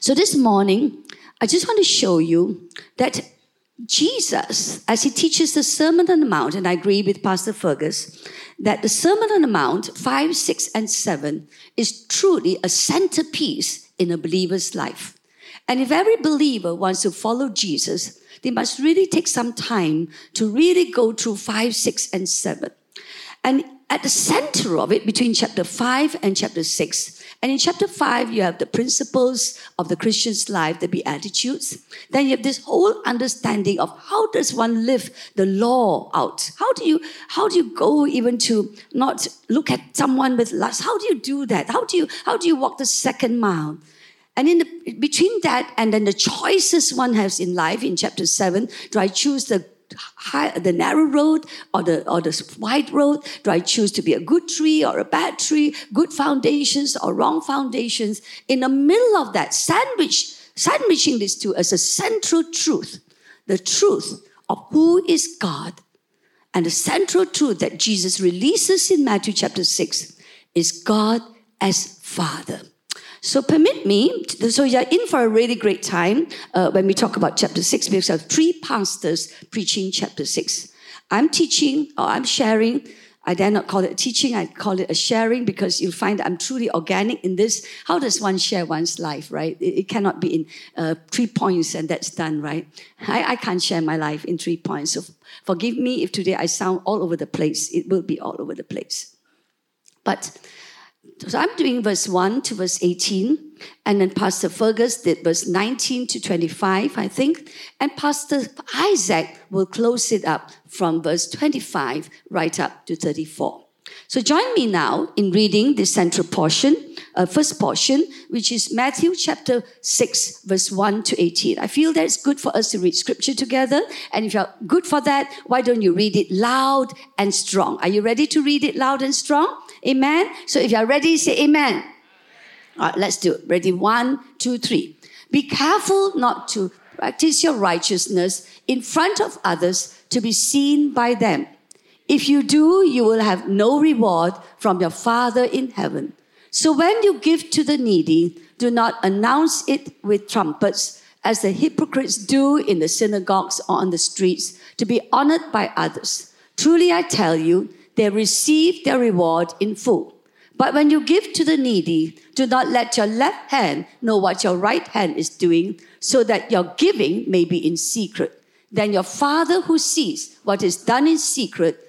So this morning, I just want to show you that Jesus, as he teaches the Sermon on the Mount, and I agree with Pastor Fergus, that the Sermon on the Mount 5, 6, and 7 is truly a centerpiece in a believer's life. And if every believer wants to follow Jesus, they must really take some time to really go through 5, 6, and 7. And at the center of it, between chapter 5 and chapter 6, and in chapter 5, you have the principles of the Christian's life, the Beatitudes. Then you have this whole understanding of how does one live the law out? How do you, how do you go even to not look at someone with lust? How do you do that? How do you, how do you walk the second mile? And in the, between that and then the choices one has in life in chapter 7, do I choose the high, the narrow road or the or the wide road? Do I choose to be a good tree or a bad tree? Good foundations or wrong foundations? In the middle of that, sandwich, sandwiching these two as a central truth, the truth of who is God, and the central truth that Jesus releases in Matthew chapter 6 is God as Father. So permit me, so you're in for a really great time uh, when we talk about chapter 6 because I have three pastors preaching chapter 6. I'm teaching or I'm sharing. I dare not call it teaching, I call it a sharing because you'll find I'm truly organic in this. How does one share one's life, right? It, it cannot be in uh, three points and that's done, right? I, I can't share my life in three points. So forgive me if today I sound all over the place. It will be all over the place. But so I'm doing verse 1 to verse 18, and then Pastor Fergus did verse 19 to 25, I think, and Pastor Isaac will close it up from verse 25 right up to 34. So join me now in reading the central portion, uh, first portion, which is Matthew chapter 6, verse 1 to 18. I feel that it's good for us to read scripture together. And if you're good for that, why don't you read it loud and strong? Are you ready to read it loud and strong? Amen. So if you're ready, say amen. All right, let's do it. Ready? One, two, three. Be careful not to practice your righteousness in front of others to be seen by them. If you do, you will have no reward from your Father in heaven. So when you give to the needy, do not announce it with trumpets as the hypocrites do in the synagogues or on the streets to be honored by others. Truly I tell you, they receive their reward in full. But when you give to the needy, do not let your left hand know what your right hand is doing, so that your giving may be in secret. Then your Father who sees what is done in secret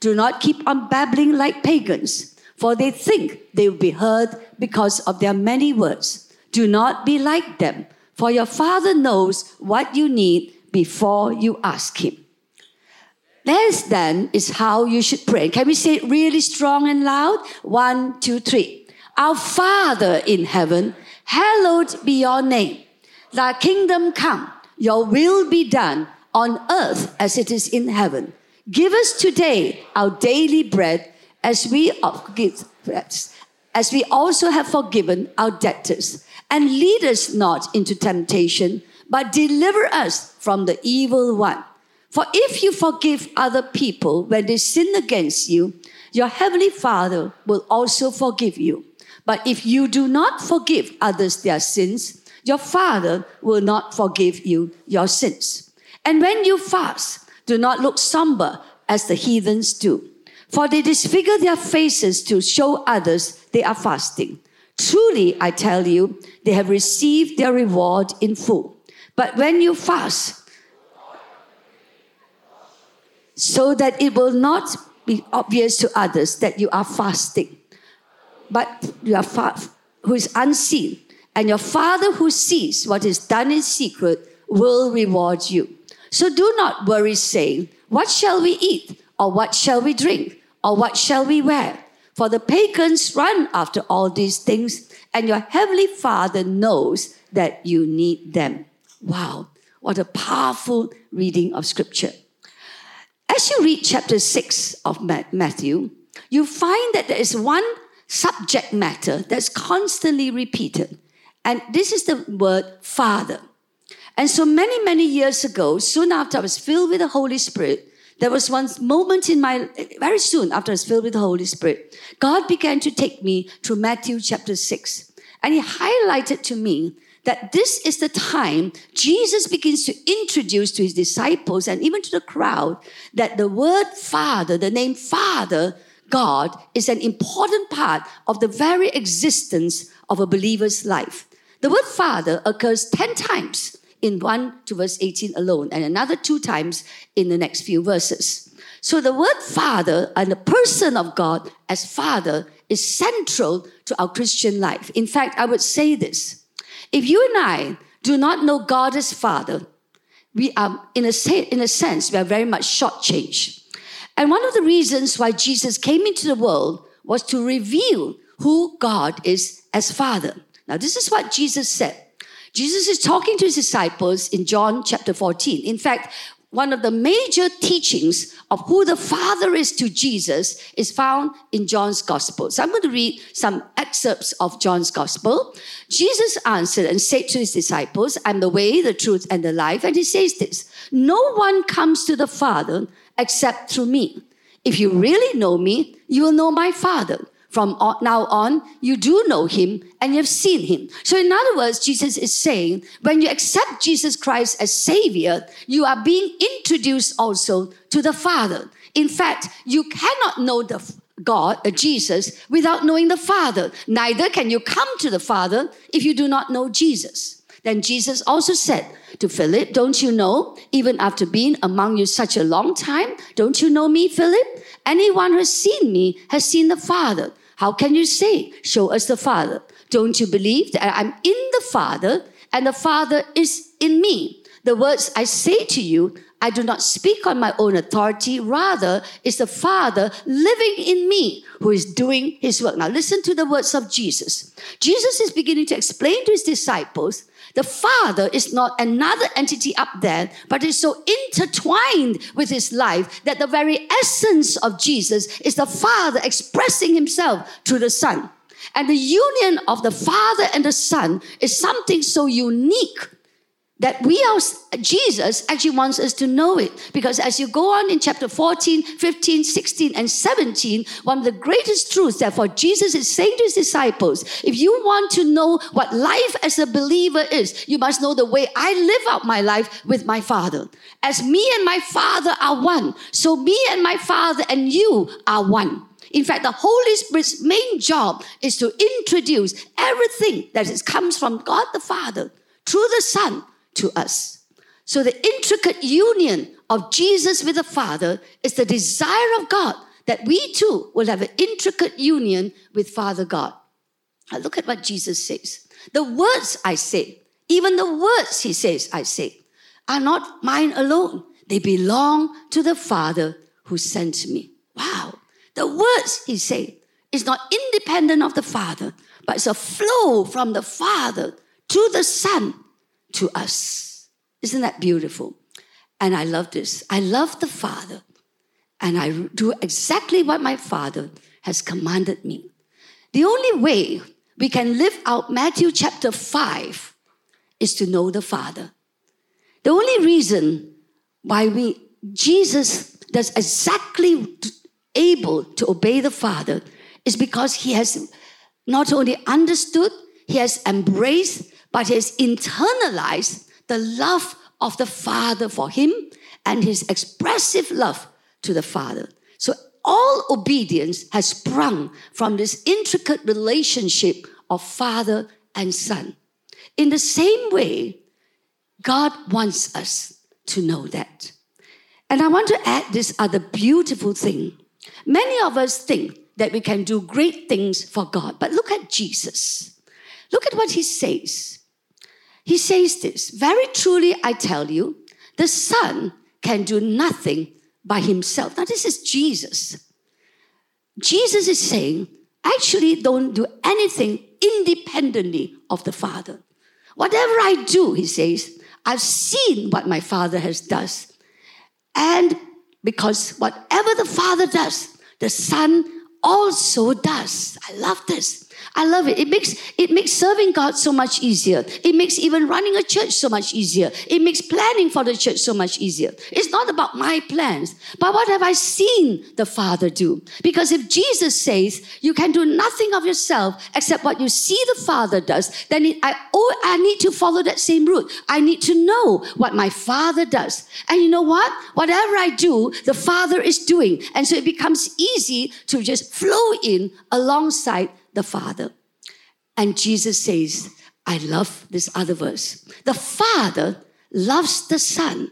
do not keep on babbling like pagans, for they think they will be heard because of their many words. Do not be like them, for your Father knows what you need before you ask Him. This then is how you should pray. Can we say it really strong and loud? One, two, three. Our Father in heaven, hallowed be your name. Thy kingdom come, your will be done on earth as it is in heaven. Give us today our daily bread as we as we also have forgiven our debtors. And lead us not into temptation, but deliver us from the evil one. For if you forgive other people when they sin against you, your heavenly Father will also forgive you. But if you do not forgive others their sins, your Father will not forgive you your sins. And when you fast, do not look somber as the heathens do, for they disfigure their faces to show others they are fasting. Truly, I tell you, they have received their reward in full. But when you fast, so that it will not be obvious to others that you are fasting, but you are fa- who is unseen, and your Father who sees what is done in secret will reward you. So do not worry, saying, What shall we eat? Or what shall we drink? Or what shall we wear? For the pagans run after all these things, and your heavenly Father knows that you need them. Wow, what a powerful reading of scripture. As you read chapter 6 of Matthew, you find that there is one subject matter that's constantly repeated. And this is the word Father. And so many, many years ago, soon after I was filled with the Holy Spirit, there was one moment in my, very soon after I was filled with the Holy Spirit, God began to take me to Matthew chapter 6. And He highlighted to me that this is the time Jesus begins to introduce to His disciples and even to the crowd that the word Father, the name Father, God, is an important part of the very existence of a believer's life. The word Father occurs 10 times in 1 to verse 18 alone, and another two times in the next few verses. So the word Father and the person of God as Father is central to our Christian life. In fact, I would say this if you and I do not know God as Father, we are, in a, in a sense, we are very much shortchanged. And one of the reasons why Jesus came into the world was to reveal who God is as Father. Now, this is what Jesus said. Jesus is talking to his disciples in John chapter 14. In fact, one of the major teachings of who the Father is to Jesus is found in John's Gospel. So I'm going to read some excerpts of John's Gospel. Jesus answered and said to his disciples, I'm the way, the truth, and the life. And he says this No one comes to the Father except through me. If you really know me, you will know my Father. From now on, you do know him and you've seen him. So, in other words, Jesus is saying, when you accept Jesus Christ as Savior, you are being introduced also to the Father. In fact, you cannot know the God, uh, Jesus, without knowing the Father. Neither can you come to the Father if you do not know Jesus. Then Jesus also said to Philip, Don't you know, even after being among you such a long time, don't you know me, Philip? Anyone who has seen me has seen the Father. How can you say, Show us the Father? Don't you believe that I'm in the Father and the Father is in me? The words I say to you, I do not speak on my own authority. Rather, it's the Father living in me who is doing his work. Now, listen to the words of Jesus. Jesus is beginning to explain to his disciples the Father is not another entity up there, but is so intertwined with his life that the very essence of Jesus is the Father expressing himself through the Son. And the union of the Father and the Son is something so unique that we are jesus actually wants us to know it. Because as you go on in chapter 14 15 16 and 17 one of the greatest truths that for jesus is saying to his disciples if you want to know what life as a believer is you must know the way i live out my life with my father. As me and my father are one so me and my father and you are one. In fact, the Holy Spirit's main job is to introduce everything that is, comes from God the Father through the Son to us. So the intricate union of Jesus with the Father is the desire of God that we too will have an intricate union with Father God. Now look at what Jesus says. The words I say, even the words he says I say, are not mine alone. They belong to the Father who sent me. Wow. The words he says is not independent of the Father, but it's a flow from the Father to the Son to us. Isn't that beautiful? And I love this. I love the Father, and I do exactly what my Father has commanded me. The only way we can live out Matthew chapter 5 is to know the Father. The only reason why we Jesus does exactly able to obey the Father is because he has not only understood, he has embraced, but has internalized the love of the Father for him and his expressive love to the Father. So all obedience has sprung from this intricate relationship of Father and Son. In the same way, God wants us to know that. And I want to add this other beautiful thing. Many of us think that we can do great things for God, but look at Jesus. Look at what he says. He says this Very truly, I tell you, the Son can do nothing by himself. Now, this is Jesus. Jesus is saying, actually, don't do anything independently of the Father. Whatever I do, he says, I've seen what my Father has does. And because whatever the Father does, the Son also does. I love this. I love it. It makes it makes serving God so much easier. It makes even running a church so much easier. It makes planning for the church so much easier. It's not about my plans, but what have I seen the Father do? Because if Jesus says you can do nothing of yourself except what you see the Father does, then it, I oh I need to follow that same route. I need to know what my Father does. And you know what? Whatever I do, the Father is doing. And so it becomes easy to just flow in alongside the Father. And Jesus says, I love this other verse. The Father loves the Son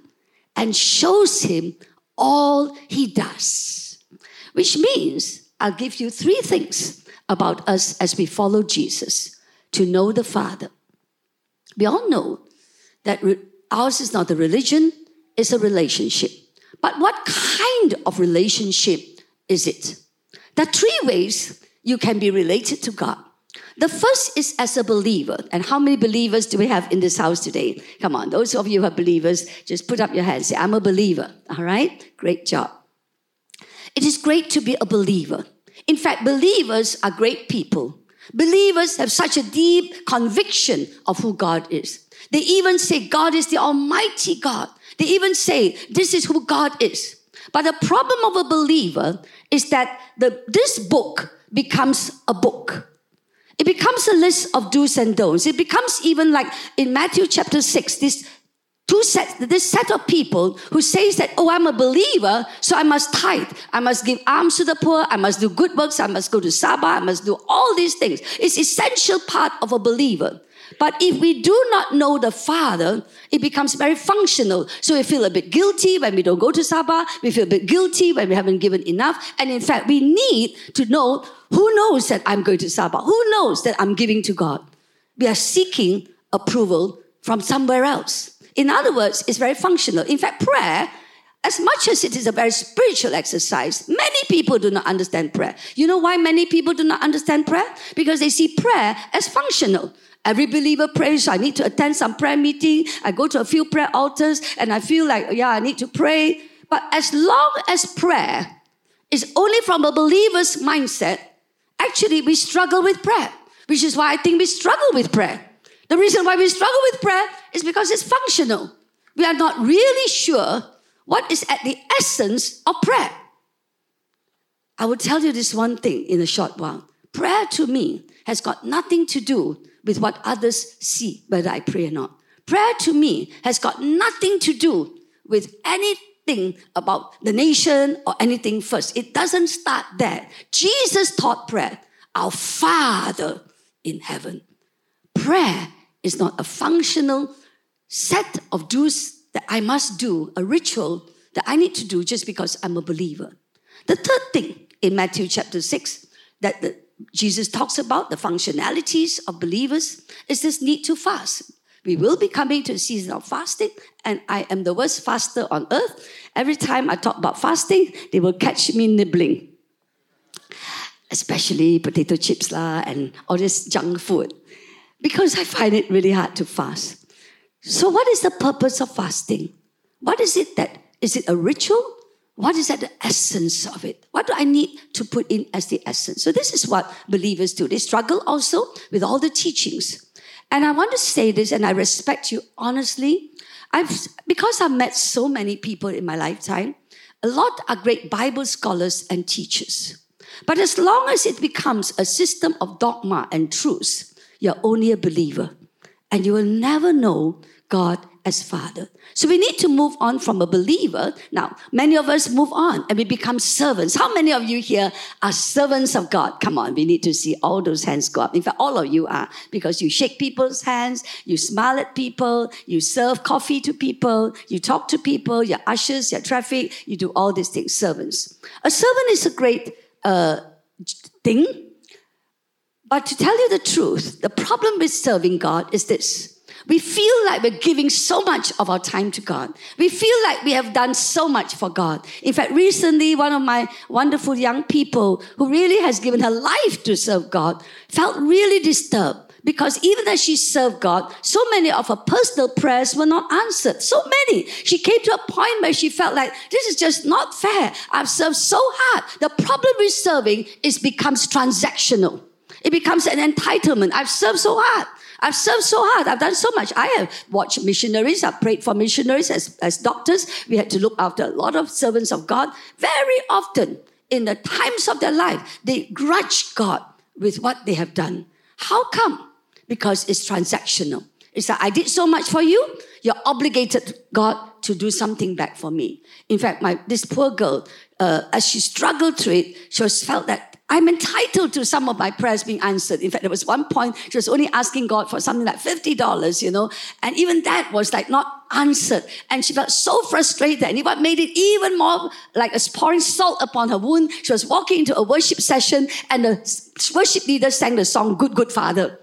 and shows him all he does. Which means I'll give you three things about us as we follow Jesus to know the Father. We all know that ours is not a religion, it's a relationship. But what kind of relationship is it? There are three ways you can be related to God. The first is as a believer. And how many believers do we have in this house today? Come on, those of you who are believers, just put up your hands. Say, I'm a believer. All right? Great job. It is great to be a believer. In fact, believers are great people. Believers have such a deep conviction of who God is. They even say God is the Almighty God. They even say this is who God is. But the problem of a believer is that the, this book becomes a book. It becomes a list of do's and don'ts. It becomes even like in Matthew chapter 6, this two sets, this set of people who says that, oh, I'm a believer, so I must tithe. I must give alms to the poor. I must do good works. I must go to Sabbath. I must do all these things. It's essential part of a believer. But if we do not know the Father, it becomes very functional. So we feel a bit guilty when we don't go to Sabbath. We feel a bit guilty when we haven't given enough. And in fact, we need to know who knows that I'm going to Sabbath? Who knows that I'm giving to God? We are seeking approval from somewhere else. In other words, it's very functional. In fact, prayer, as much as it is a very spiritual exercise, many people do not understand prayer. You know why many people do not understand prayer? Because they see prayer as functional. Every believer prays. I need to attend some prayer meeting. I go to a few prayer altars and I feel like, yeah, I need to pray. But as long as prayer is only from a believer's mindset, actually we struggle with prayer, which is why I think we struggle with prayer. The reason why we struggle with prayer is because it's functional. We are not really sure what is at the essence of prayer. I will tell you this one thing in a short while. Prayer to me has got nothing to do with what others see, whether I pray or not. Prayer to me has got nothing to do with anything about the nation or anything first. It doesn't start there. Jesus taught prayer, our Father in heaven. Prayer is not a functional set of dues that I must do, a ritual that I need to do just because I'm a believer. The third thing in Matthew chapter 6 that the Jesus talks about the functionalities of believers is this need to fast. We will be coming to a season of fasting, and I am the worst faster on earth. Every time I talk about fasting, they will catch me nibbling, especially potato chips lah and all this junk food, because I find it really hard to fast. So, what is the purpose of fasting? What is it that is it a ritual? What is at the essence of it? What do I need to put in as the essence? So, this is what believers do. They struggle also with all the teachings. And I want to say this, and I respect you honestly. I've, because I've met so many people in my lifetime, a lot are great Bible scholars and teachers. But as long as it becomes a system of dogma and truths, you're only a believer. And you will never know God as Father. So we need to move on from a believer. Now, many of us move on and we become servants. How many of you here are servants of God? Come on, we need to see all those hands go up. In fact, all of you are because you shake people's hands, you smile at people, you serve coffee to people, you talk to people, you're ushers, you're traffic, you do all these things. Servants. A servant is a great uh, thing. But to tell you the truth, the problem with serving God is this we feel like we're giving so much of our time to God. We feel like we have done so much for God. In fact, recently, one of my wonderful young people who really has given her life to serve God felt really disturbed because even as she served God, so many of her personal prayers were not answered. So many. She came to a point where she felt like this is just not fair. I've served so hard. The problem with serving is becomes transactional. It becomes an entitlement. I've served so hard. I've served so hard. I've done so much. I have watched missionaries. I've prayed for missionaries as, as doctors. We had to look after a lot of servants of God. Very often, in the times of their life, they grudge God with what they have done. How come? Because it's transactional. It's like, I did so much for you, you're obligated, God, to do something back for me. In fact, my this poor girl, uh, as she struggled through it, she felt that I'm entitled to some of my prayers being answered. In fact, there was one point she was only asking God for something like $50, you know, and even that was like not answered. And she felt so frustrated. And what made it even more like a pouring salt upon her wound, she was walking into a worship session and the worship leader sang the song, Good, Good Father.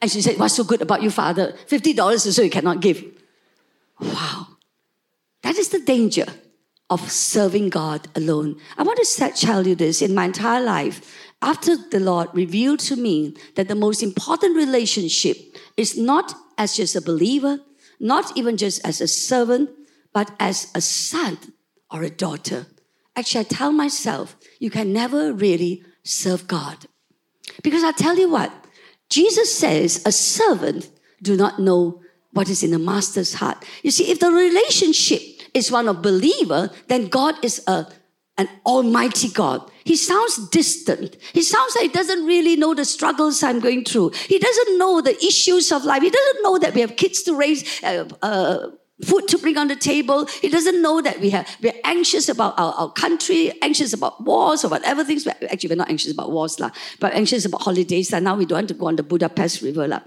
And she said, What's so good about you, Father? $50 is so you cannot give. Wow. That is the danger of serving God alone. I want to tell you this in my entire life. After the Lord revealed to me that the most important relationship is not as just a believer, not even just as a servant, but as a son or a daughter. Actually, I tell myself, you can never really serve God. Because I tell you what, Jesus says, a servant do not know what is in the master's heart. You see, if the relationship is one of believer, then God is a an almighty God. He sounds distant. He sounds like he doesn't really know the struggles I'm going through. He doesn't know the issues of life. He doesn't know that we have kids to raise, uh, uh, food to bring on the table. He doesn't know that we have, we're anxious about our, our country, anxious about wars or whatever things. Actually, we're not anxious about wars, lah, but anxious about holidays. And now we don't want to go on the Budapest River. lah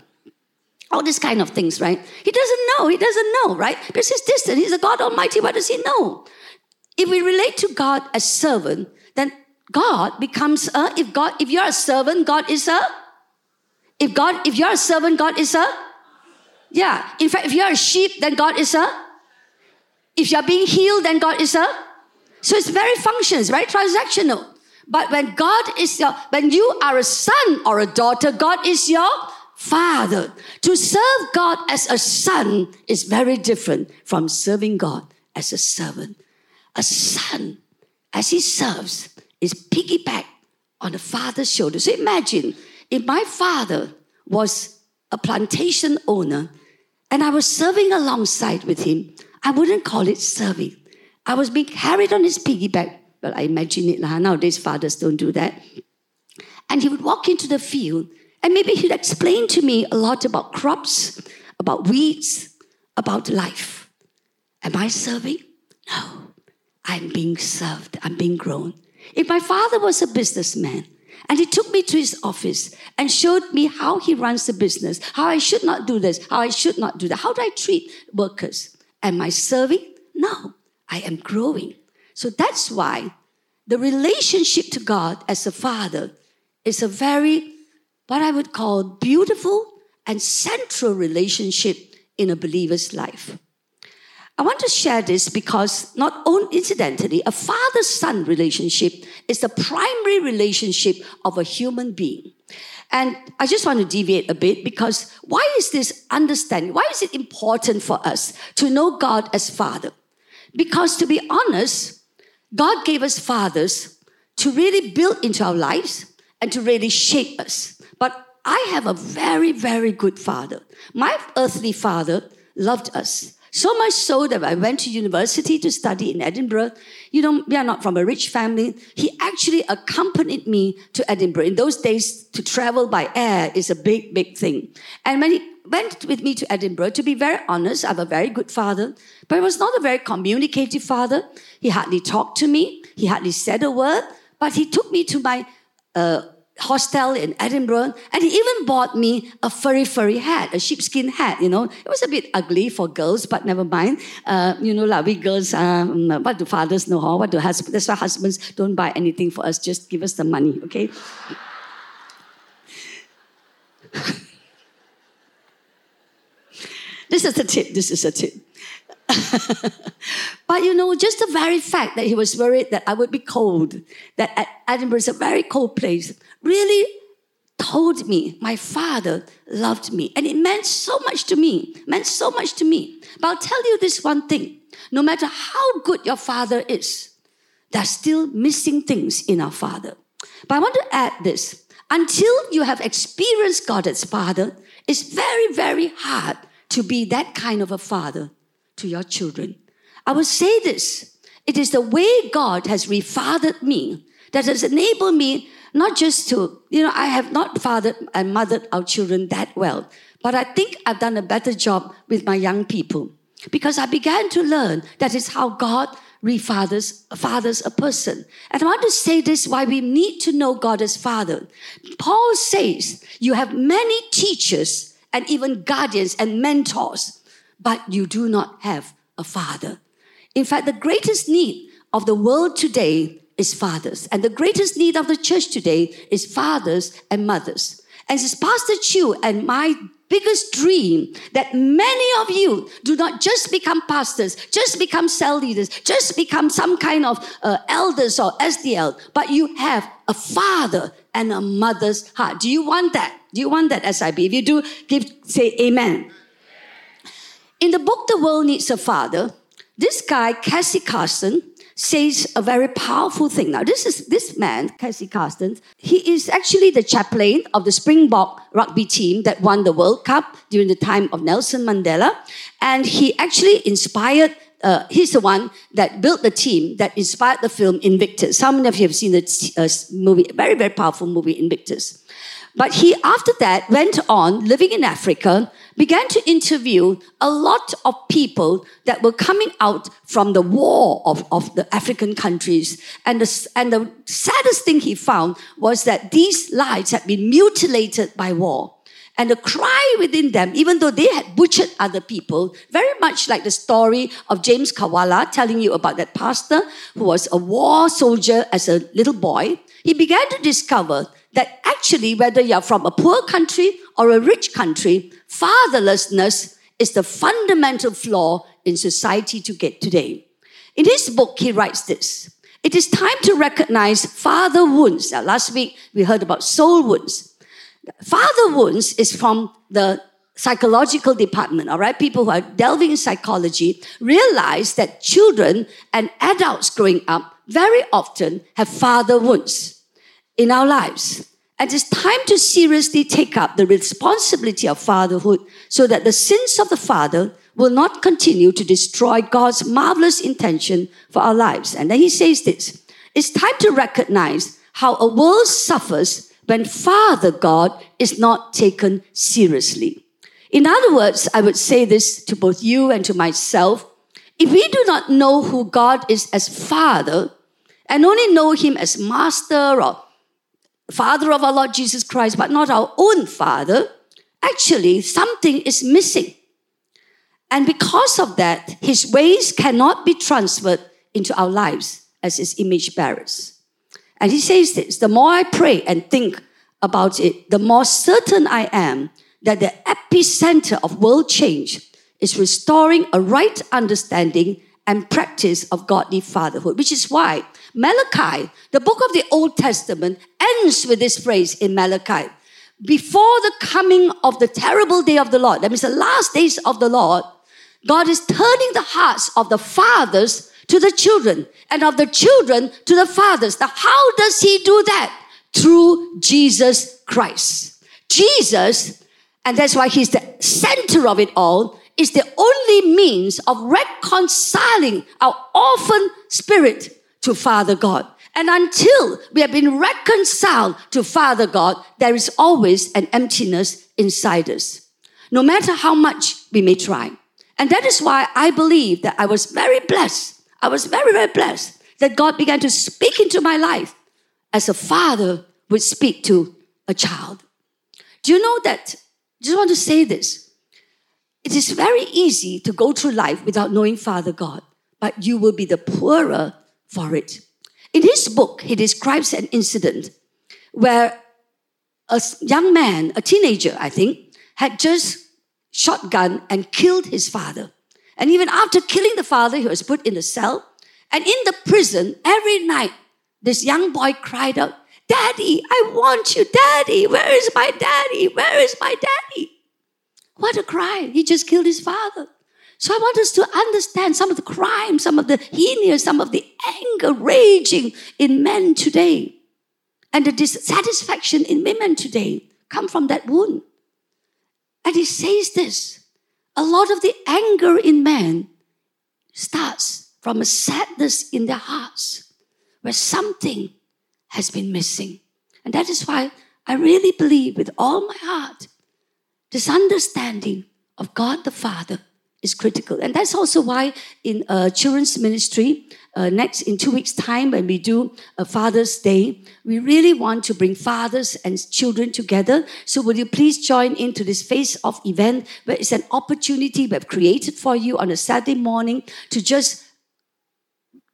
all these kind of things, right? He doesn't know. He doesn't know, right? Because he's distant. He's a God Almighty. What does he know? If we relate to God as servant, then God becomes a. If God, if you're a servant, God is a. If God, if you're a servant, God is a. Yeah. In fact, if you're a sheep, then God is a. If you're being healed, then God is a. So it's very functions, very transactional. But when God is your, when you are a son or a daughter, God is your father. To serve God as a son is very different from serving God as a servant. A son, as he serves, is piggyback on the father's shoulder. So imagine if my father was a plantation owner and I was serving alongside with him, I wouldn't call it serving. I was being carried on his piggyback. Well, I imagine it now. Nowadays, fathers don't do that. And he would walk into the field and maybe he'd explain to me a lot about crops, about weeds, about life. Am I serving? No. I'm being served. I'm being grown. If my father was a businessman and he took me to his office and showed me how he runs the business, how I should not do this, how I should not do that, how do I treat workers? Am I serving? No. I am growing. So that's why the relationship to God as a father is a very what I would call beautiful and central relationship in a believer's life. I want to share this because not only incidentally, a father-son relationship is the primary relationship of a human being. And I just want to deviate a bit because why is this understanding? Why is it important for us to know God as Father? Because to be honest, God gave us fathers to really build into our lives and to really shape us. I have a very, very good father. My earthly father loved us. So much so that I went to university to study in Edinburgh. You know, we are not from a rich family. He actually accompanied me to Edinburgh. In those days, to travel by air is a big, big thing. And when he went with me to Edinburgh, to be very honest, I have a very good father, but he was not a very communicative father. He hardly talked to me. He hardly said a word, but he took me to my uh, hostel in Edinburgh, and he even bought me a furry, furry hat, a sheepskin hat. You know, it was a bit ugly for girls, but never mind. Uh, you know, like we girls, um, what do fathers know? Huh? What do husbands? That's why husbands don't buy anything for us. Just give us the money, okay? this is a tip. This is a tip. but you know, just the very fact that he was worried that I would be cold, that Edinburgh is a very cold place, really told me my father loved me. And it meant so much to me, meant so much to me. But I'll tell you this one thing no matter how good your father is, there's still missing things in our father. But I want to add this until you have experienced God as father, it's very, very hard to be that kind of a father to your children. I will say this it is the way God has refathered me that has enabled me not just to, you know, I have not fathered and mothered our children that well, but I think I've done a better job with my young people because I began to learn that is how God refathers fathers a person. And I want to say this why we need to know God as Father. Paul says you have many teachers and even guardians and mentors, but you do not have a father. In fact, the greatest need of the world today is fathers. And the greatest need of the church today is fathers and mothers. And it's Pastor Chew and my biggest dream that many of you do not just become pastors, just become cell leaders, just become some kind of uh, elders or SDL, but you have a father and a mother's heart. Do you want that? Do you want that, SIB? If you do, give say amen. In the book The World Needs a Father, this guy, Cassie Carstens, says a very powerful thing. Now, this is this man, Cassie Carstens. He is actually the chaplain of the Springbok rugby team that won the World Cup during the time of Nelson Mandela, and he actually inspired. Uh, he's the one that built the team that inspired the film Invictus. How many of you have seen the uh, movie? Very, very powerful movie, Invictus. But he, after that, went on living in Africa, began to interview a lot of people that were coming out from the war of, of the African countries. And the, and the saddest thing he found was that these lives had been mutilated by war. And the cry within them, even though they had butchered other people, very much like the story of James Kawala telling you about that pastor who was a war soldier as a little boy, he began to discover that actually, whether you're from a poor country or a rich country, fatherlessness is the fundamental flaw in society to get today. In his book, he writes this It is time to recognize father wounds. Now, last week we heard about soul wounds. Father wounds is from the psychological department, all right? People who are delving in psychology realize that children and adults growing up very often have father wounds in our lives. And it's time to seriously take up the responsibility of fatherhood so that the sins of the father will not continue to destroy God's marvelous intention for our lives. And then he says this it's time to recognize how a world suffers when Father God is not taken seriously. In other words, I would say this to both you and to myself. If we do not know who God is as Father and only know Him as Master or Father of our Lord Jesus Christ, but not our own Father, actually something is missing. And because of that, His ways cannot be transferred into our lives as His image bearers. And He says this the more I pray and think about it, the more certain I am that the epicenter of world change is restoring a right understanding and practice of godly fatherhood, which is why Malachi, the book of the Old Testament, ends with this phrase in Malachi. Before the coming of the terrible day of the Lord, that means the last days of the Lord, God is turning the hearts of the fathers to the children and of the children to the fathers. Now, how does He do that? Through Jesus Christ. Jesus, and that's why He's the center of it all, is the only means of reconciling our orphan spirit to Father God. And until we have been reconciled to Father God, there is always an emptiness inside us, no matter how much we may try. And that is why I believe that I was very blessed. I was very, very blessed that God began to speak into my life as a father would speak to a child. Do you know that? I just want to say this. It is very easy to go through life without knowing Father God, but you will be the poorer for it. In his book, he describes an incident where a young man, a teenager, I think, had just shotgun and killed his father. And even after killing the father, he was put in a cell. And in the prison, every night, this young boy cried out, Daddy, I want you, Daddy. Where is my daddy? Where is my daddy? What a cry. He just killed his father. So I want us to understand some of the crime, some of the heinous, some of the anger raging in men today. And the dissatisfaction in women today come from that wound. And he says this a lot of the anger in men starts from a sadness in their hearts where something has been missing. And that is why I really believe with all my heart this understanding of God the Father is critical. And that's also why in uh, children's ministry, uh, next in two weeks' time, when we do a Father's Day, we really want to bring fathers and children together. So, would you please join into this face of event where it's an opportunity we've created for you on a Saturday morning to just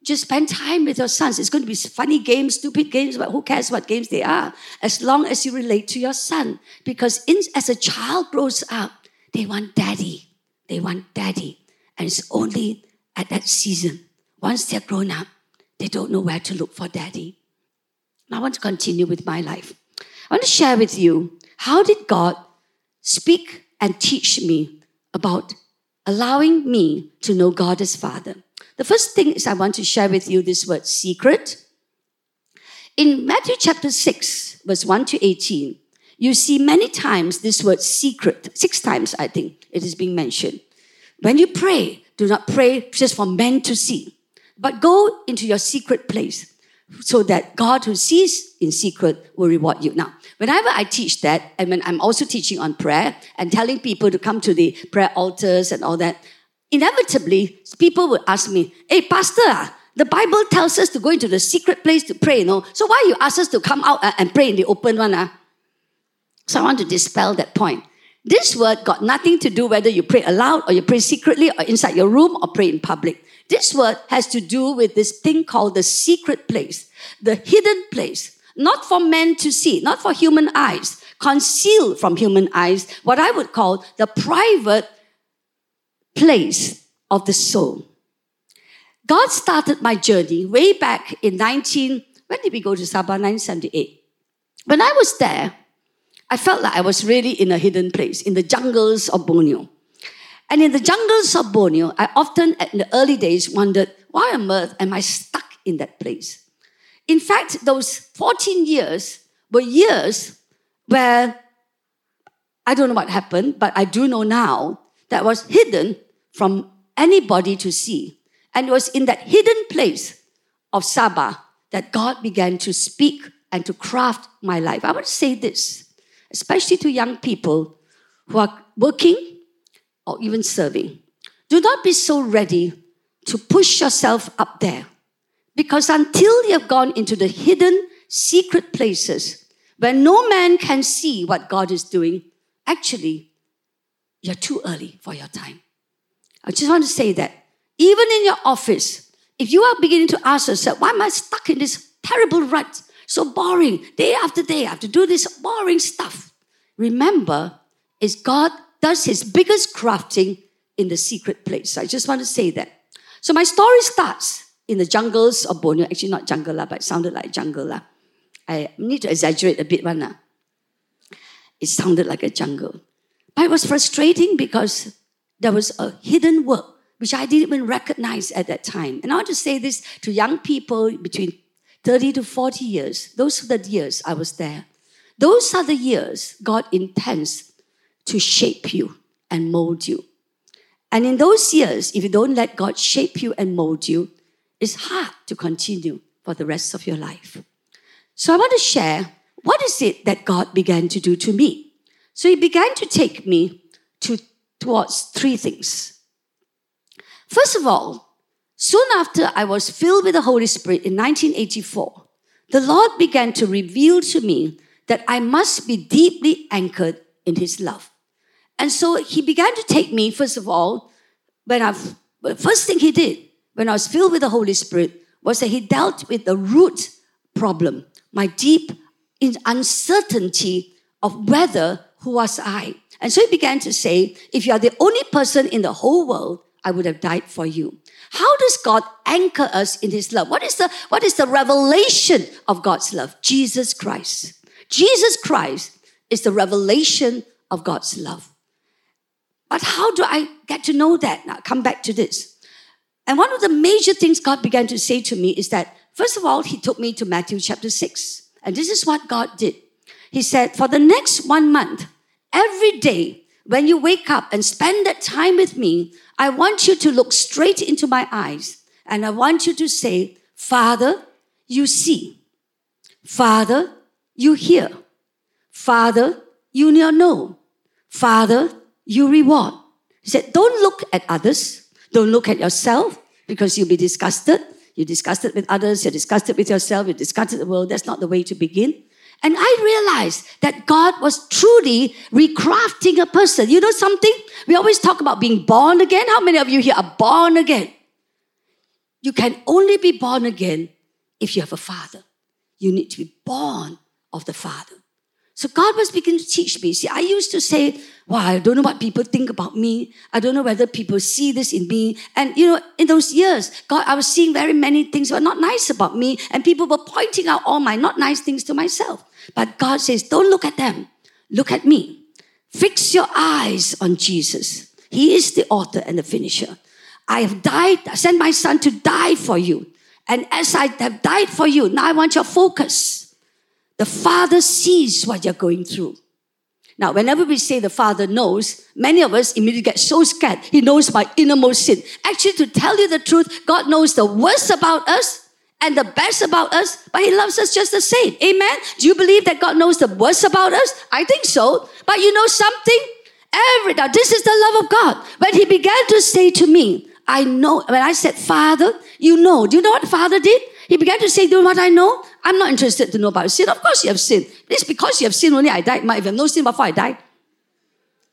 just spend time with your sons. It's going to be funny games, stupid games, but who cares what games they are, as long as you relate to your son. Because in, as a child grows up, they want daddy. They want daddy. And it's only at that season, once they're grown up, they don't know where to look for daddy. I want to continue with my life. I want to share with you how did God speak and teach me about allowing me to know God as Father. The first thing is I want to share with you this word secret. In Matthew chapter 6, verse 1 to 18, you see many times this word secret, six times I think it is being mentioned. When you pray, do not pray just for men to see, but go into your secret place so that God who sees in secret will reward you. Now, whenever I teach that, and when I'm also teaching on prayer and telling people to come to the prayer altars and all that, inevitably people will ask me, Hey, Pastor, ah, the Bible tells us to go into the secret place to pray, you know. So why you ask us to come out and pray in the open one? Uh? So I want to dispel that point. This word got nothing to do whether you pray aloud or you pray secretly or inside your room or pray in public. This word has to do with this thing called the secret place, the hidden place, not for men to see, not for human eyes, concealed from human eyes, what I would call the private place of the soul. God started my journey way back in 19, when did we go to Sabah? 1978. When I was there, I felt like I was really in a hidden place, in the jungles of Borneo. And in the jungles of Borneo, I often, in the early days, wondered, why on earth am I stuck in that place? In fact, those 14 years were years where I don't know what happened, but I do know now that was hidden from anybody to see. And it was in that hidden place of Sabah that God began to speak and to craft my life. I to say this, especially to young people who are working or even serving. Do not be so ready to push yourself up there. Because until you have gone into the hidden, secret places where no man can see what God is doing, actually, you're too early for your time. I just want to say that even in your office, if you are beginning to ask yourself, why am I stuck in this terrible rut? So boring, day after day, I have to do this boring stuff. Remember, is God does his biggest crafting in the secret place. I just want to say that. So my story starts in the jungles of Borneo. Actually, not jungle, but it sounded like jungle. I need to exaggerate a bit. One, It sounded like a jungle. But it was frustrating because there was a hidden work which I didn't even recognize at that time. And I want to say this to young people between 30 to 40 years. Those are the years I was there. Those are the years God intends to shape you and mold you. And in those years, if you don't let God shape you and mold you, it's hard to continue for the rest of your life. So I want to share what is it that God began to do to me. So he began to take me to, towards three things. First of all, soon after I was filled with the Holy Spirit in 1984, the Lord began to reveal to me that I must be deeply anchored in His love. And so he began to take me, first of all, when I, first thing he did when I was filled with the Holy Spirit was that he dealt with the root problem, my deep uncertainty of whether who was I. And so he began to say, if you are the only person in the whole world, I would have died for you. How does God anchor us in his love? What is the what is the revelation of God's love? Jesus Christ. Jesus Christ is the revelation of God's love. But how do I get to know that? Now come back to this. And one of the major things God began to say to me is that first of all, he took me to Matthew chapter 6. And this is what God did. He said, for the next one month, every day, when you wake up and spend that time with me, I want you to look straight into my eyes and I want you to say, Father, you see. Father, you hear. Father, you know. Father, you reward. He said, don't look at others. Don't look at yourself because you'll be disgusted. You're disgusted with others. You're disgusted with yourself. You're disgusted with the world. That's not the way to begin. And I realized that God was truly recrafting a person. You know something? We always talk about being born again. How many of you here are born again? You can only be born again if you have a father. You need to be born of the father. So God was beginning to teach me. See, I used to say, wow, I don't know what people think about me. I don't know whether people see this in me. And, you know, in those years, God, I was seeing very many things that were not nice about me. And people were pointing out all my not nice things to myself. But God says, don't look at them. Look at me. Fix your eyes on Jesus. He is the author and the finisher. I have died, I sent my son to die for you. And as I have died for you, now I want your focus the Father sees what you're going through. Now, whenever we say the Father knows, many of us immediately get so scared. He knows my innermost sin. Actually, to tell you the truth, God knows the worst about us and the best about us, but He loves us just the same. Amen? Do you believe that God knows the worst about us? I think so. But you know something? Every now, this is the love of God. When He began to say to me, I know, when I said, Father, you know, do you know what Father did? He began to say, Do you know what I know? I'm not interested to know about sin. Of course you have sinned. It's because you have sinned only I died. If you have no sin before I died.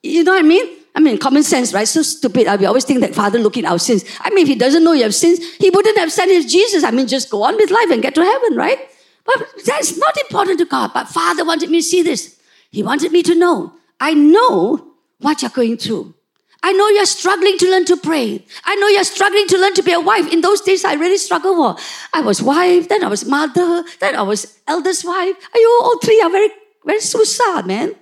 You know what I mean? I mean, common sense, right? So stupid. We always think that Father looking at our sins. I mean, if He doesn't know you have sins, He wouldn't have sent His Jesus. I mean, just go on with life and get to heaven, right? But that's not important to God. But Father wanted me to see this. He wanted me to know. I know what you're going through. I know you're struggling to learn to pray. I know you're struggling to learn to be a wife. In those days, I really struggled. I was wife, then I was mother, then I was eldest wife. You all three are very, very susah, man.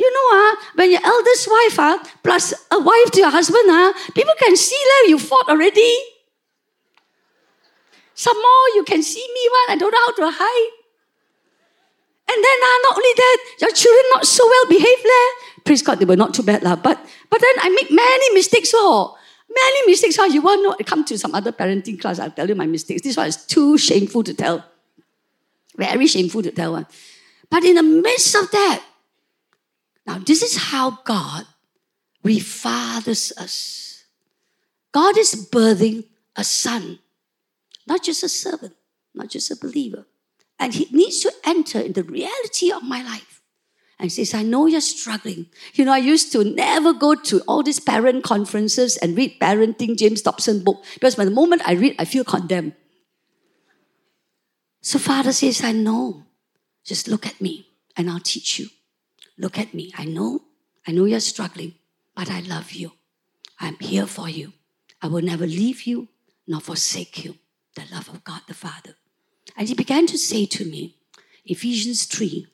You know, uh, when your eldest wife uh, plus a wife to your husband, uh, people can see that you fought already. Some more, you can see me when I don't know how to hide. And then uh, not only that, your children not so well behaved there. Praise God, they were not too bad. Lah. But, but then I make many mistakes. Oh. Many mistakes. Oh. You want to come to some other parenting class, I'll tell you my mistakes. This one is too shameful to tell. Very shameful to tell one. But in the midst of that, now this is how God refathers us. God is birthing a son, not just a servant, not just a believer. And he needs to enter in the reality of my life and says, I know you're struggling. You know, I used to never go to all these parent conferences and read parenting James Dobson book because by the moment I read, I feel condemned. So Father says, I know. Just look at me and I'll teach you. Look at me. I know. I know you're struggling, but I love you. I'm here for you. I will never leave you nor forsake you. The love of God the Father. And he began to say to me, Ephesians 3,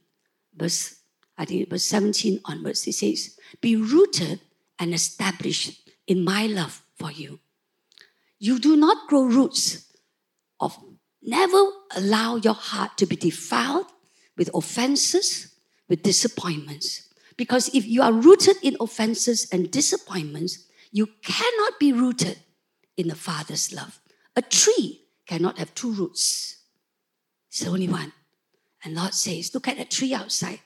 verse I think verse 17 onwards, he says, Be rooted and established in my love for you. You do not grow roots of never allow your heart to be defiled with offenses, with disappointments. Because if you are rooted in offenses and disappointments, you cannot be rooted in the Father's love. A tree cannot have two roots. It's the only one. And Lord says, look at a tree outside.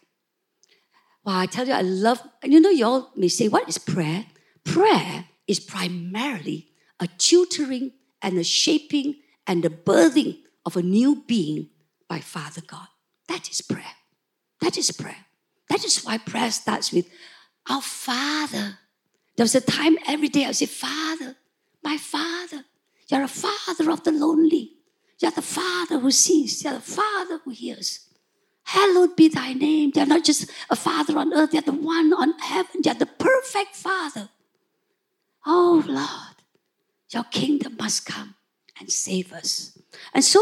Wow, I tell you, I love, and you know, you all may say, what is prayer? Prayer is primarily a tutoring and a shaping and the birthing of a new being by Father God. That is prayer. That is prayer. That is why prayer starts with our Father. There was a time every day I would say, Father, my Father. You're a Father of the lonely. You're the Father who sees. You're the Father who hears. Hallowed be thy name. They're not just a father on earth, they're the one on heaven. They're the perfect father. Oh, Lord. Your kingdom must come and save us. And so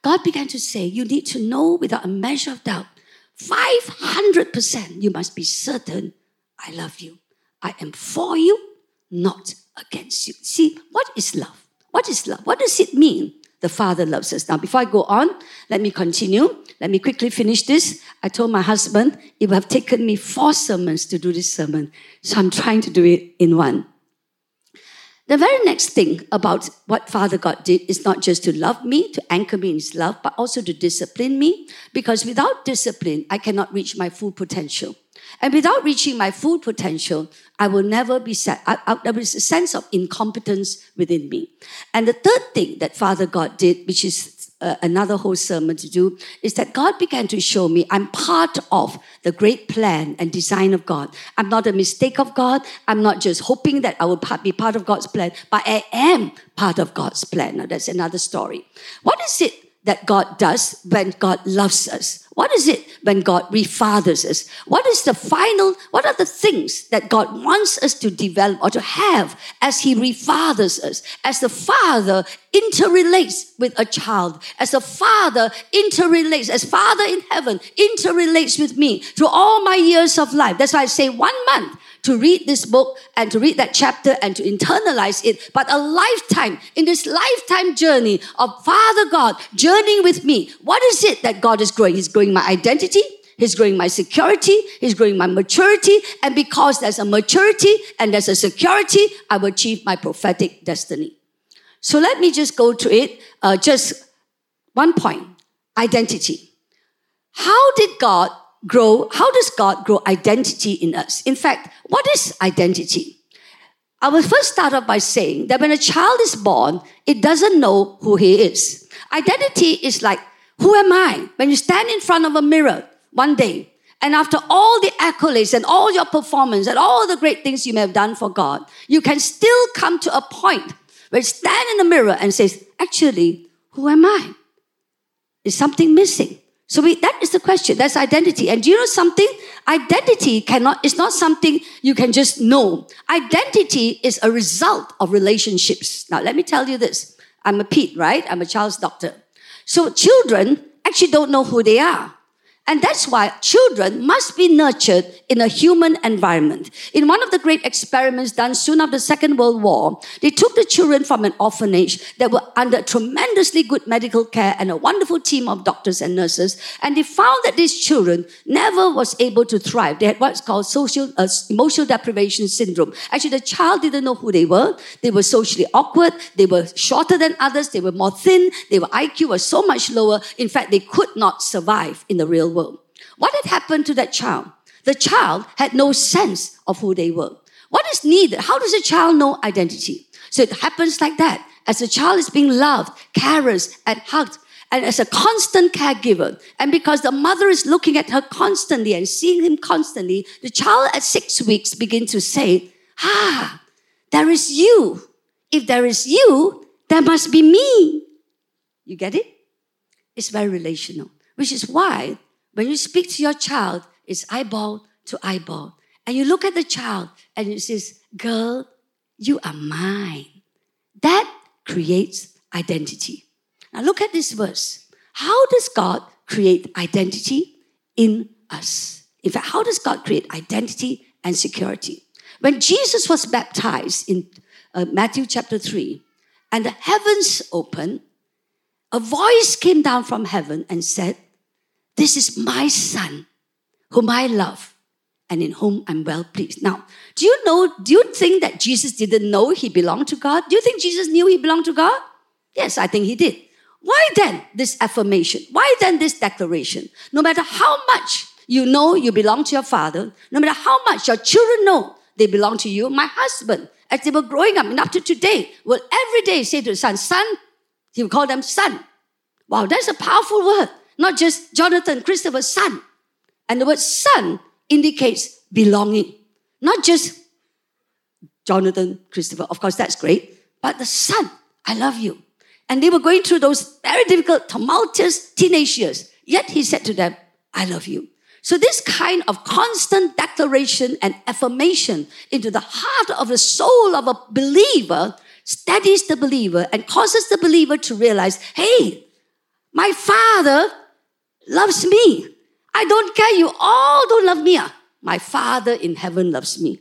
God began to say, You need to know without a measure of doubt, 500%, you must be certain I love you. I am for you, not against you. See, what is love? What is love? What does it mean? The Father loves us. Now, before I go on, let me continue. Let me quickly finish this. I told my husband it would have taken me four sermons to do this sermon. So I'm trying to do it in one. The very next thing about what Father God did is not just to love me, to anchor me in His love, but also to discipline me, because without discipline, I cannot reach my full potential. And without reaching my full potential, I will never be set. I, I, there is a sense of incompetence within me. And the third thing that Father God did, which is uh, another whole sermon to do is that God began to show me I'm part of the great plan and design of God. I'm not a mistake of God. I'm not just hoping that I will be part of God's plan, but I am part of God's plan. Now, that's another story. What is it that God does when God loves us? What is it when God refathers us? What is the final, what are the things that God wants us to develop or to have as He refathers us? As the Father interrelates with a child, as the Father interrelates, as Father in heaven interrelates with me through all my years of life. That's why I say one month to read this book and to read that chapter and to internalize it, but a lifetime, in this lifetime journey of Father God journeying with me. What is it that God is growing? He's growing my identity. He's growing my security. He's growing my maturity. And because there's a maturity and there's a security, I will achieve my prophetic destiny. So let me just go to it. Uh, just one point identity. How did God grow, how does God grow identity in us? In fact, what is identity? I will first start off by saying that when a child is born, it doesn't know who he is. Identity is like, who am I? When you stand in front of a mirror one day, and after all the accolades and all your performance and all the great things you may have done for God, you can still come to a point where you stand in the mirror and says, actually, who am I? Is something missing? So we, that is the question. That's identity. And do you know something? Identity cannot, is not something you can just know. Identity is a result of relationships. Now, let me tell you this. I'm a Pete, right? I'm a child's doctor. So children actually don't know who they are. And that's why children must be nurtured in a human environment. In one of the great experiments done soon after the Second World War, they took the children from an orphanage that were under tremendously good medical care and a wonderful team of doctors and nurses. And they found that these children never was able to thrive. They had what's called social, uh, emotional deprivation syndrome. Actually, the child didn't know who they were. They were socially awkward. They were shorter than others. They were more thin. Their IQ was so much lower. In fact, they could not survive in the real world world. What had happened to that child? The child had no sense of who they were. What is needed? How does a child know identity? So it happens like that. As a child is being loved, caressed, and hugged, and as a constant caregiver, and because the mother is looking at her constantly and seeing him constantly, the child at six weeks begins to say, Ah, there is you. If there is you, there must be me. You get it? It's very relational, which is why when you speak to your child, it's eyeball to eyeball. And you look at the child and it says, Girl, you are mine. That creates identity. Now look at this verse. How does God create identity in us? In fact, how does God create identity and security? When Jesus was baptized in uh, Matthew chapter 3, and the heavens opened, a voice came down from heaven and said, this is my son, whom I love, and in whom I'm well pleased. Now, do you know, do you think that Jesus didn't know he belonged to God? Do you think Jesus knew he belonged to God? Yes, I think he did. Why then this affirmation? Why then this declaration? No matter how much you know you belong to your father, no matter how much your children know they belong to you, my husband, as they were growing up and up to today, will every day say to the son, son, he will call them son. Wow, that's a powerful word not just Jonathan, Christopher's son. And the word son indicates belonging, not just Jonathan, Christopher. Of course, that's great, but the son, I love you. And they were going through those very difficult, tumultuous teenage years. Yet he said to them, I love you. So, this kind of constant declaration and affirmation into the heart of the soul of a believer steadies the believer and causes the believer to realize, hey, my father loves me. I don't care. You all don't love me. My father in heaven loves me.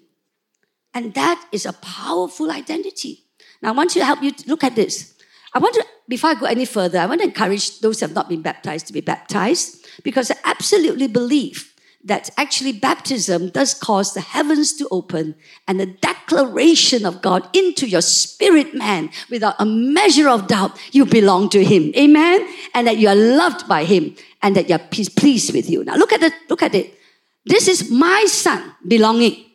And that is a powerful identity. Now, I want to help you to look at this. I want to, before I go any further, I want to encourage those who have not been baptized to be baptized because I absolutely believe that actually baptism does cause the heavens to open and the declaration of God into your spirit man without a measure of doubt you belong to him. Amen? And that you are loved by him and that you're pleased with you. Now look at it look at it. This is my son belonging.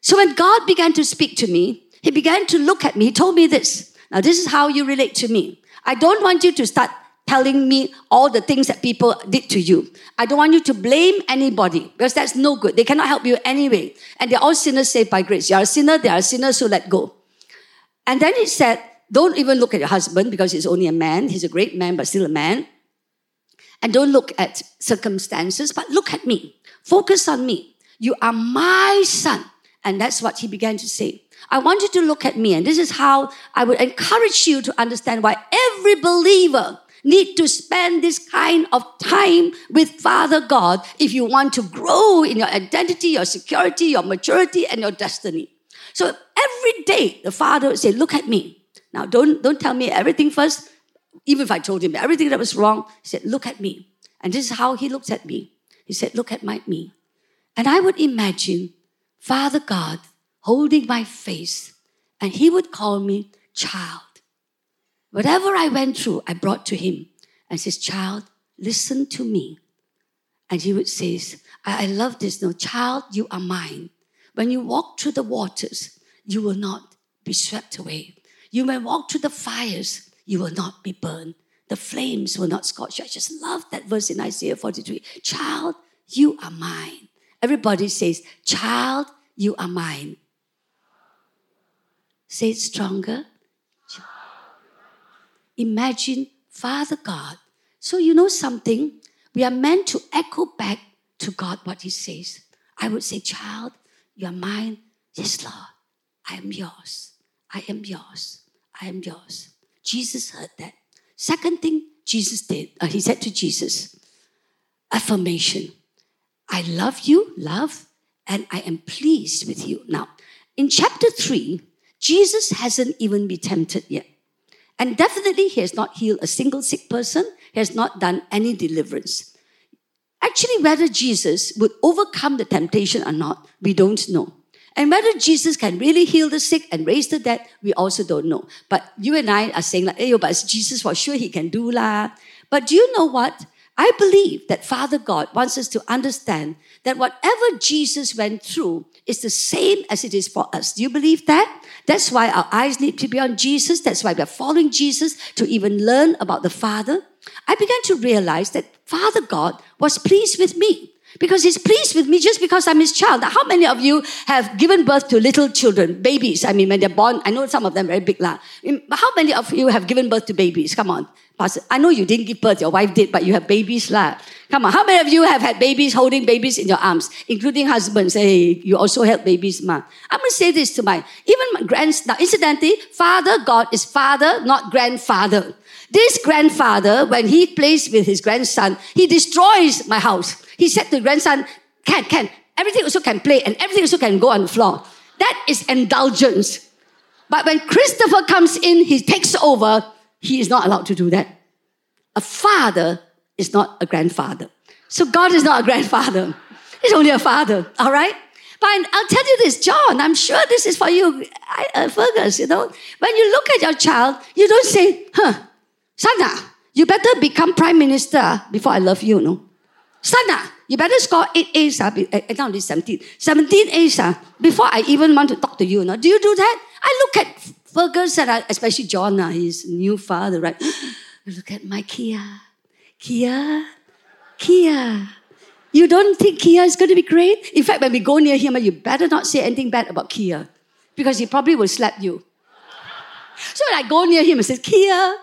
So when God began to speak to me he began to look at me. He told me this. Now this is how you relate to me. I don't want you to start telling me all the things that people did to you. I don't want you to blame anybody because that's no good. They cannot help you anyway. And they're all sinners saved by grace. You're a sinner, they are sinners, so let go. And then he said, don't even look at your husband because he's only a man. He's a great man, but still a man. And don't look at circumstances, but look at me. Focus on me. You are my son. And that's what he began to say. I want you to look at me. And this is how I would encourage you to understand why every believer need to spend this kind of time with Father God if you want to grow in your identity, your security, your maturity, and your destiny. So every day the Father would say, Look at me. Now don't, don't tell me everything first. Even if I told him everything that was wrong, he said, Look at me. And this is how he looked at me. He said, Look at my me. And I would imagine Father God holding my face, and he would call me child. Whatever I went through, I brought to him and says, Child, listen to me. And he would say, I, I love this. No, child, you are mine. When you walk through the waters, you will not be swept away. You may walk through the fires, you will not be burned. The flames will not scorch you. I just love that verse in Isaiah 43. Child, you are mine. Everybody says, Child, you are mine. Say it stronger. Imagine Father God. So, you know something? We are meant to echo back to God what He says. I would say, Child, you are mine. Yes, Lord, I am yours. I am yours. I am yours. Jesus heard that. Second thing Jesus did, uh, He said to Jesus, affirmation. I love you, love, and I am pleased with you. Now, in chapter 3, Jesus hasn't even been tempted yet. And definitely, he has not healed a single sick person, he has not done any deliverance. Actually, whether Jesus would overcome the temptation or not, we don't know. And whether Jesus can really heal the sick and raise the dead, we also don't know. But you and I are saying like, hey, but Jesus for sure he can do lah. But do you know what? I believe that Father God wants us to understand that whatever Jesus went through is the same as it is for us. Do you believe that? That's why our eyes need to be on Jesus. That's why we're following Jesus to even learn about the Father. I began to realize that Father God was pleased with me because he's pleased with me just because I'm his child. Now, how many of you have given birth to little children, babies? I mean, when they're born, I know some of them very big. Lah. How many of you have given birth to babies? Come on. I know you didn't give birth, your wife did, but you have babies. Lah. Come on, how many of you have had babies holding babies in your arms, including husbands? Hey, you also held babies, ma. I'm to say this to my, even my grands, now incidentally, Father God is father, not grandfather. This grandfather, when he plays with his grandson, he destroys my house. He said to grandson, can, can, everything also can play and everything also can go on the floor. That is indulgence. But when Christopher comes in, he takes over he is not allowed to do that. A father is not a grandfather. So God is not a grandfather. He's only a father, all right? But I'll tell you this, John, I'm sure this is for you, I, uh, Fergus, you know. When you look at your child, you don't say, huh, Sana, you better become prime minister before I love you, no? Sana, you better score 8 A's, uh, it's 17, 17 A's uh, before I even want to talk to you, no? Do you do that? I look at Fergus I, especially John, his new father, right? Look at my Kia. Kia, Kia. You don't think Kia is going to be great? In fact, when we go near him, you better not say anything bad about Kia because he probably will slap you. So when I go near him and say, Kia,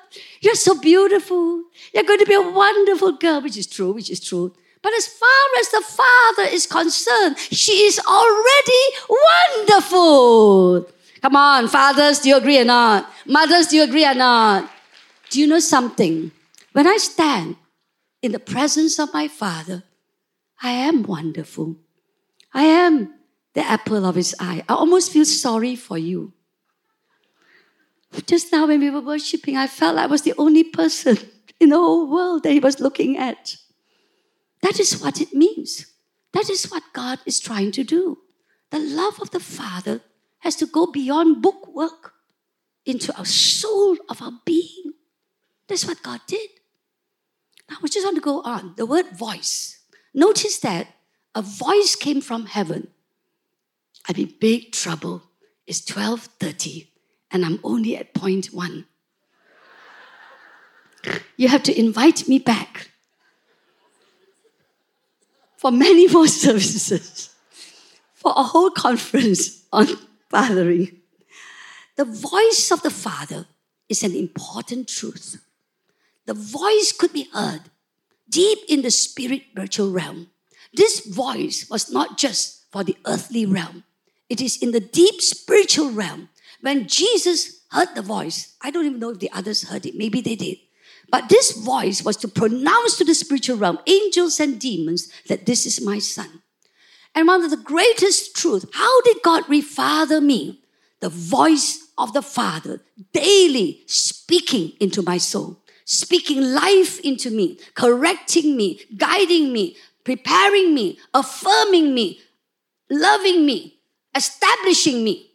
you're so beautiful. You're going to be a wonderful girl, which is true, which is true. But as far as the Father is concerned, she is already wonderful. Come on, fathers, do you agree or not? Mothers, do you agree or not? Do you know something? When I stand in the presence of my Father, I am wonderful. I am the apple of his eye. I almost feel sorry for you. Just now, when we were worshiping, I felt I was the only person in the whole world that he was looking at. That is what it means. That is what God is trying to do. The love of the Father has to go beyond bookwork into our soul of our being. That's what God did. Now we just want to go on. The word voice. Notice that a voice came from heaven. I'm in big trouble. It's 12:30 and I'm only at point one. You have to invite me back for many more services, for a whole conference on fathering. The voice of the Father is an important truth. The voice could be heard deep in the spirit spiritual realm. This voice was not just for the earthly realm, it is in the deep spiritual realm. When Jesus heard the voice, I don't even know if the others heard it, maybe they did. But this voice was to pronounce to the spiritual realm, angels and demons, that this is my son. And one of the greatest truths, how did God refather me? The voice of the Father daily speaking into my soul, speaking life into me, correcting me, guiding me, preparing me, affirming me, loving me, establishing me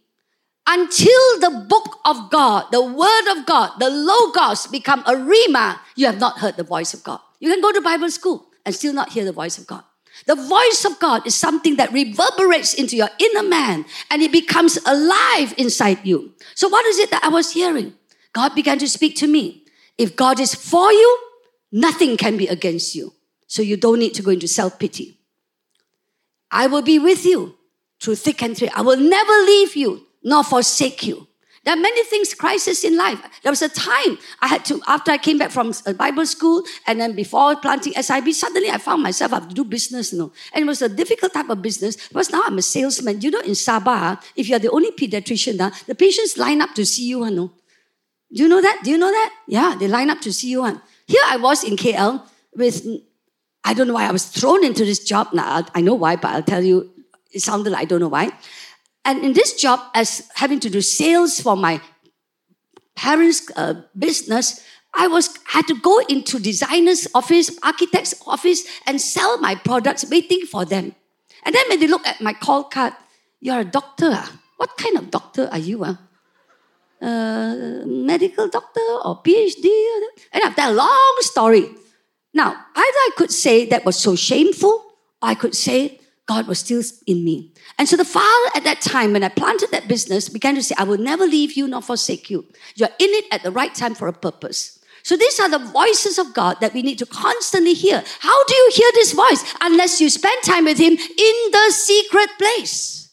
until the book of God, the word of God, the logos become a rhema, you have not heard the voice of God. You can go to Bible school and still not hear the voice of God. The voice of God is something that reverberates into your inner man and it becomes alive inside you. So, what is it that I was hearing? God began to speak to me. If God is for you, nothing can be against you. So, you don't need to go into self pity. I will be with you through thick and thin. I will never leave you nor forsake you. There are many things, crisis in life. There was a time I had to, after I came back from uh, Bible school and then before planting SIB, suddenly I found myself I have to do business, you know. And it was a difficult type of business because now I'm a salesman. You know, in Sabah, ah, if you're the only pediatrician, uh, the patients line up to see you, ah, you know. Do you know that? Do you know that? Yeah, they line up to see you. One. Here I was in KL with, mm, I don't know why I was thrown into this job. Now, I know why, but I'll tell you, it sounded like I don't know why. And in this job, as having to do sales for my parents' uh, business, I was had to go into designer's office, architect's office, and sell my products, waiting for them. And then when they look at my call card, you're a doctor. Ah? What kind of doctor are you? Ah? Uh, medical doctor or PhD? And after a long story. Now, either I could say that was so shameful, I could say God was still in me. And so the father at that time, when I planted that business, began to say, I will never leave you nor forsake you. You're in it at the right time for a purpose. So these are the voices of God that we need to constantly hear. How do you hear this voice? Unless you spend time with Him in the secret place.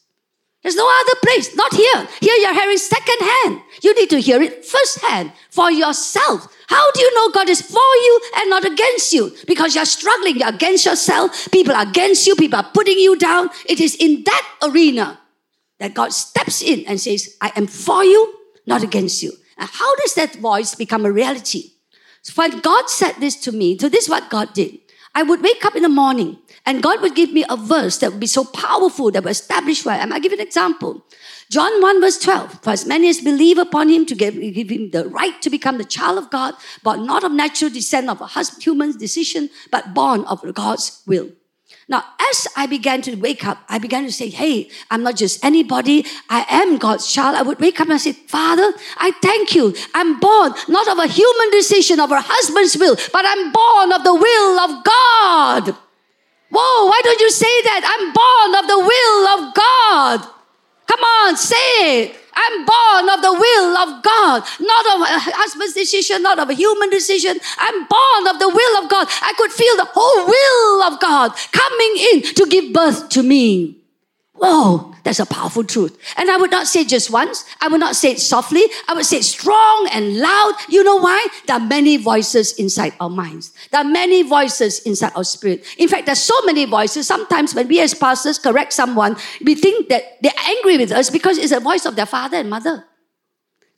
There's no other place, not here. Here you're hearing second hand. You need to hear it first hand for yourself. How do you know God is for you and not against you? Because you're struggling, you're against yourself, people are against you, people are putting you down. It is in that arena that God steps in and says, I am for you, not against you. And how does that voice become a reality? So when God said this to me, so this is what God did. I would wake up in the morning and God would give me a verse that would be so powerful that would establish where I am. I give an example. John 1 verse 12. For as many as believe upon him to give, give him the right to become the child of God, but not of natural descent of a human decision, but born of God's will. Now, as I began to wake up, I began to say, Hey, I'm not just anybody. I am God's child. I would wake up and say, Father, I thank you. I'm born not of a human decision, of a husband's will, but I'm born of the will of God. Whoa, why don't you say that? I'm born of the will of God. Come on, say it. I'm born of the will of God, not of a husband's decision, not of a human decision. I'm born of the will of God. I could feel the whole will of God coming in to give birth to me. Whoa, that's a powerful truth. And I would not say just once. I would not say it softly. I would say it strong and loud. You know why? There are many voices inside our minds. There are many voices inside our spirit. In fact, there's so many voices. Sometimes when we as pastors correct someone, we think that they're angry with us because it's a voice of their father and mother.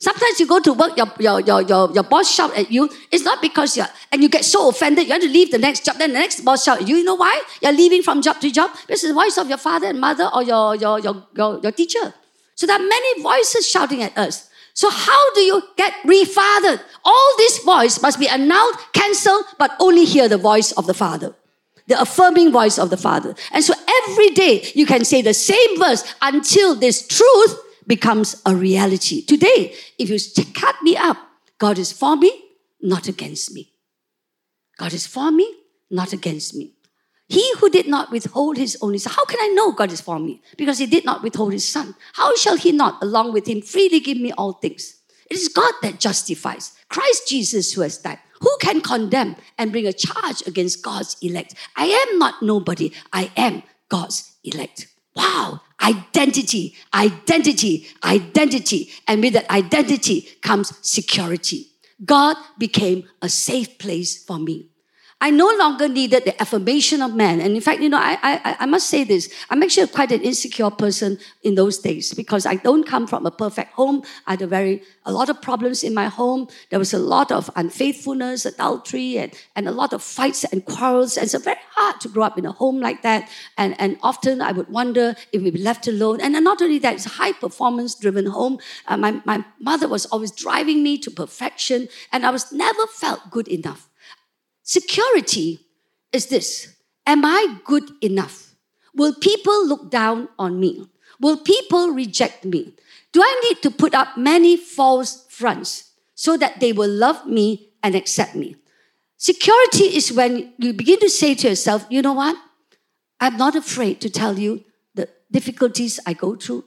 Sometimes you go to work, your, your, your, your, your boss shout at you. It's not because you're, and you get so offended, you have to leave the next job. Then the next boss shout you. You know why? You're leaving from job to job. This is the voice of your father and mother or your, your, your, your, your teacher. So there are many voices shouting at us. So how do you get refathered? All these voice must be annulled, cancelled, but only hear the voice of the Father. The affirming voice of the Father. And so every day you can say the same verse until this truth becomes a reality. Today, if you cut me up, God is for me, not against me. God is for me, not against me. He who did not withhold his only son. How can I know God is for me? Because he did not withhold his son. How shall he not, along with him, freely give me all things? It is God that justifies. Christ Jesus who has died. Who can condemn and bring a charge against God's elect? I am not nobody. I am God's elect. Wow, identity, identity, identity. And with that identity comes security. God became a safe place for me. I no longer needed the affirmation of man. And in fact, you know, I, I, I must say this. I'm actually quite an insecure person in those days because I don't come from a perfect home. I had a very, a lot of problems in my home. There was a lot of unfaithfulness, adultery, and, and a lot of fights and quarrels. And it's very hard to grow up in a home like that. And, and often I would wonder if we'd be left alone. And not only that, it's a high performance driven home. Uh, my, my mother was always driving me to perfection. And I was never felt good enough. Security is this Am I good enough? Will people look down on me? Will people reject me? Do I need to put up many false fronts so that they will love me and accept me? Security is when you begin to say to yourself, you know what? I'm not afraid to tell you the difficulties I go through.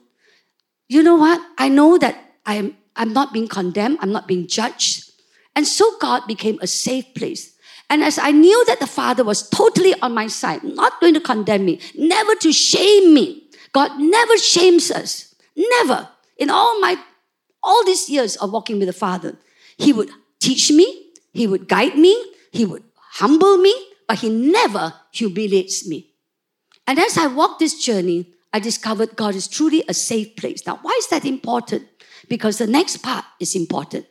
You know what? I know that I am, I'm not being condemned, I'm not being judged. And so God became a safe place and as I knew that the Father was totally on my side, not going to condemn me, never to shame me. God never shames us. Never. In all my all these years of walking with the Father, He would teach me, He would guide me, He would humble me, but He never humiliates me. And as I walked this journey, I discovered God is truly a safe place. Now, why is that important? Because the next part is important.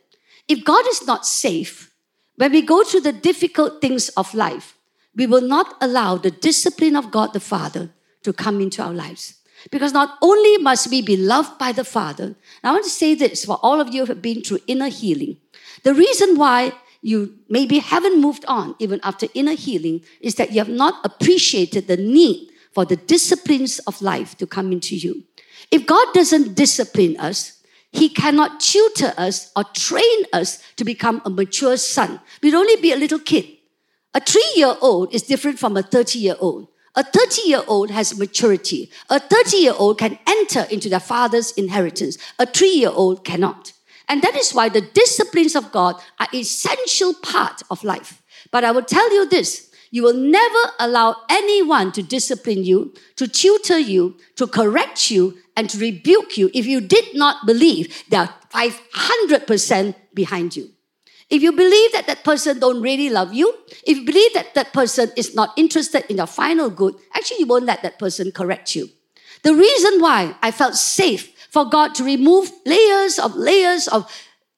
If God is not safe, when we go through the difficult things of life, we will not allow the discipline of God the Father to come into our lives. Because not only must we be loved by the Father, I want to say this for all of you who have been through inner healing. The reason why you maybe haven't moved on even after inner healing is that you have not appreciated the need for the disciplines of life to come into you. If God doesn't discipline us, he cannot tutor us or train us to become a mature son. We'd only be a little kid. A three year old is different from a 30 year old. A 30 year old has maturity. A 30 year old can enter into their father's inheritance. A three year old cannot. And that is why the disciplines of God are essential part of life. But I will tell you this you will never allow anyone to discipline you, to tutor you, to correct you, and to rebuke you if you did not believe they are 500% behind you. If you believe that that person don't really love you, if you believe that that person is not interested in your final good, actually you won't let that person correct you. The reason why I felt safe for God to remove layers of layers of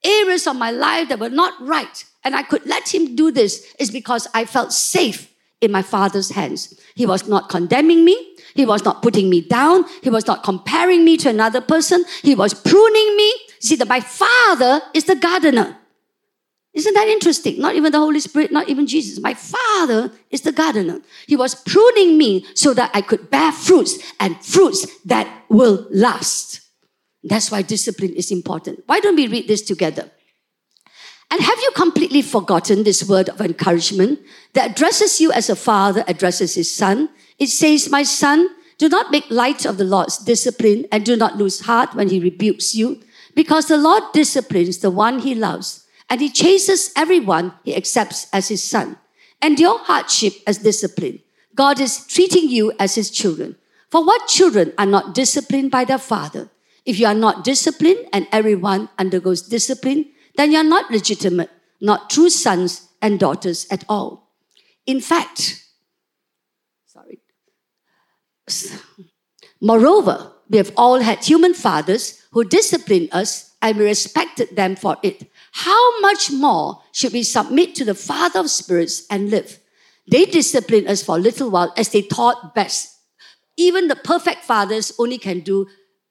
areas of my life that were not right and I could let him do this is because I felt safe in my father's hands. He was not condemning me. He was not putting me down. He was not comparing me to another person. He was pruning me. See that my father is the gardener. Isn't that interesting? Not even the Holy Spirit, not even Jesus. My father is the gardener. He was pruning me so that I could bear fruits and fruits that will last. That's why discipline is important. Why don't we read this together? And have you completely forgotten this word of encouragement that addresses you as a father addresses his son? It says, My son, do not make light of the Lord's discipline and do not lose heart when he rebukes you, because the Lord disciplines the one he loves, and he chases everyone he accepts as his son. And your hardship as discipline. God is treating you as his children. For what children are not disciplined by their father? If you are not disciplined and everyone undergoes discipline, then you are not legitimate, not true sons and daughters at all. In fact. Moreover, we have all had human fathers who disciplined us and we respected them for it. How much more should we submit to the Father of spirits and live? They disciplined us for a little while as they thought best. Even the perfect fathers only can do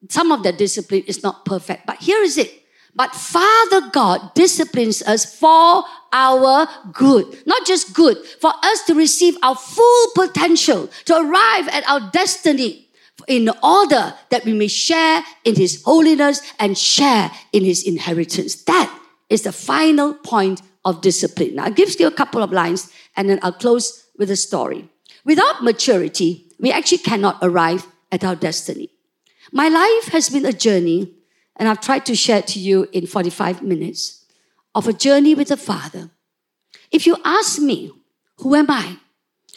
some of their discipline is not perfect. But here is it. But Father God disciplines us for our good. Not just good, for us to receive our full potential, to arrive at our destiny in order that we may share in His holiness and share in His inheritance. That is the final point of discipline. Now, I'll give you a couple of lines and then I'll close with a story. Without maturity, we actually cannot arrive at our destiny. My life has been a journey, and I've tried to share to you in 45 minutes of a journey with the Father. If you ask me, who am I?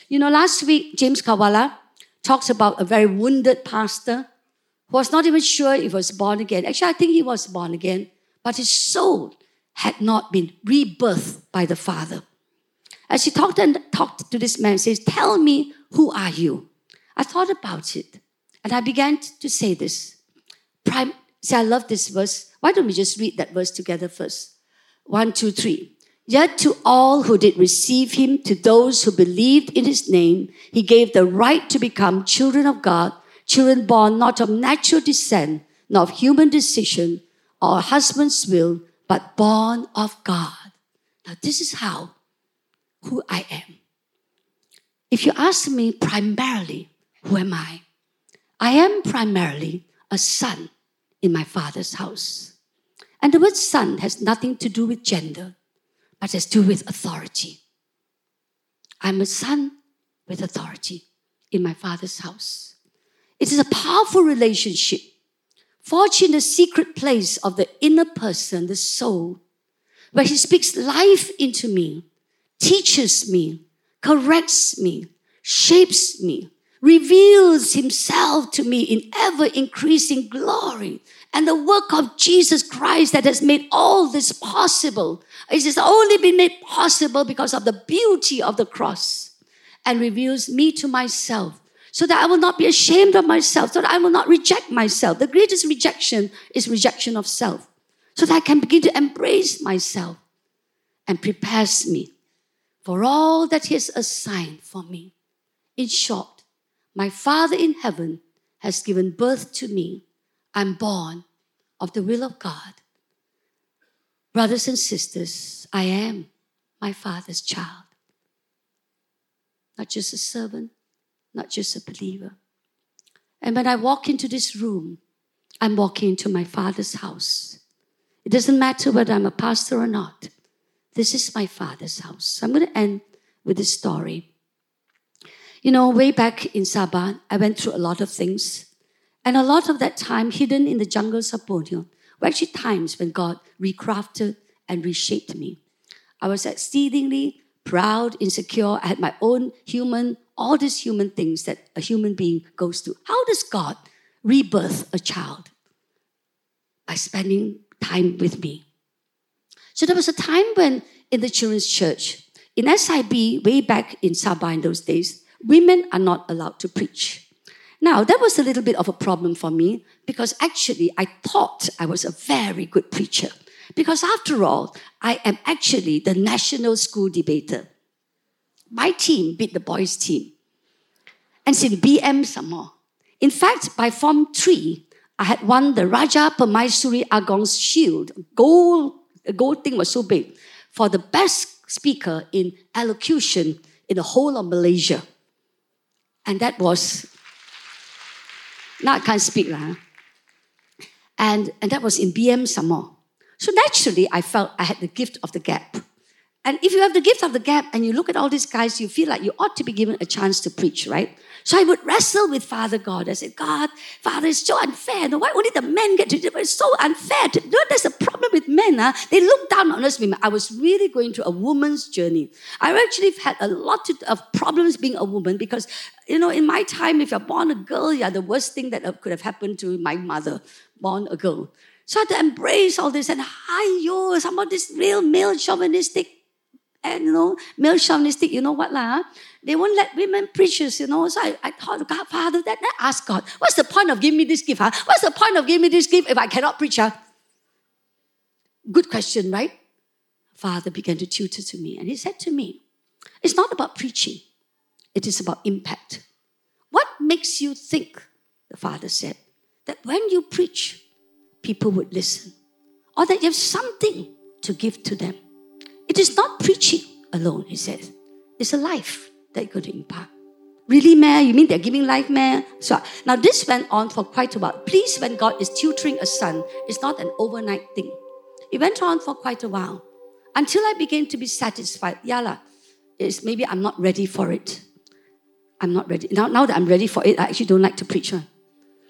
You know, last week, James Kawala talks about a very wounded pastor who was not even sure if he was born again. Actually, I think he was born again, but his soul had not been rebirthed by the Father. As he talked and talked to this man, says, Tell me, who are you? I thought about it and I began to say this. Prime, see, I love this verse. Why don't we just read that verse together first? One, two, three. Yet to all who did receive him, to those who believed in his name, he gave the right to become children of God, children born not of natural descent, nor of human decision or husband's will, but born of God. Now, this is how, who I am. If you ask me primarily, who am I? I am primarily a son in my father's house. And the word son has nothing to do with gender, but has to do with authority. I'm a son with authority in my father's house. It is a powerful relationship forged in the secret place of the inner person, the soul, where he speaks life into me, teaches me, corrects me, shapes me, reveals himself to me in ever increasing glory. And the work of Jesus Christ that has made all this possible. It has only been made possible because of the beauty of the cross and reveals me to myself so that I will not be ashamed of myself, so that I will not reject myself. The greatest rejection is rejection of self, so that I can begin to embrace myself and prepares me for all that He has assigned for me. In short, my Father in heaven has given birth to me. I'm born of the will of God. Brothers and sisters, I am my Father's child. Not just a servant, not just a believer. And when I walk into this room, I'm walking into my Father's house. It doesn't matter whether I'm a pastor or not. This is my Father's house. So I'm going to end with this story. You know, way back in Sabah, I went through a lot of things. And a lot of that time hidden in the jungles of Borneo were actually times when God recrafted and reshaped me. I was exceedingly proud, insecure. I had my own human, all these human things that a human being goes through. How does God rebirth a child? By spending time with me. So there was a time when in the children's church, in SIB, way back in Sabah in those days, women are not allowed to preach. Now, that was a little bit of a problem for me because actually I thought I was a very good preacher. Because after all, I am actually the national school debater. My team beat the boys' team. And in BM some more. In fact, by Form 3, I had won the Raja Permaisuri Agong's shield. Gold, the gold thing was so big. For the best speaker in elocution in the whole of Malaysia. And that was, now I can't speak. Lah. And, and that was in BM some more. So naturally, I felt I had the gift of the gap. And if you have the gift of the gap and you look at all these guys, you feel like you ought to be given a chance to preach, right? So I would wrestle with Father God. I said, God, Father, it's so unfair. No, why only the men get to do it? It's so unfair. To, know, there's a problem with men. Huh? They look down on us women. I was really going through a woman's journey. I actually had a lot of problems being a woman because, you know, in my time, if you're born a girl, you're the worst thing that could have happened to my mother, born a girl. So I had to embrace all this and hi yo, some of this real male chauvinistic and you know, male chauvinistic, you know what lah? Ah? They won't let women preachers, you know. So I, I thought, God, Father, that I asked God, what's the point of giving me this gift? Huh? What's the point of giving me this gift if I cannot preach? Huh? Good question, right? Father began to tutor to me, and he said to me, It's not about preaching, it is about impact. What makes you think, the father said, that when you preach, people would listen? Or that you have something to give to them? It is not preaching alone, he says. It's a life that you're going to impart. Really, man? You mean they're giving life, man? So now this went on for quite a while. Please, when God is tutoring a son, it's not an overnight thing. It went on for quite a while until I began to be satisfied. Yala, it's maybe I'm not ready for it. I'm not ready. Now, now that I'm ready for it, I actually don't like to preach. Huh?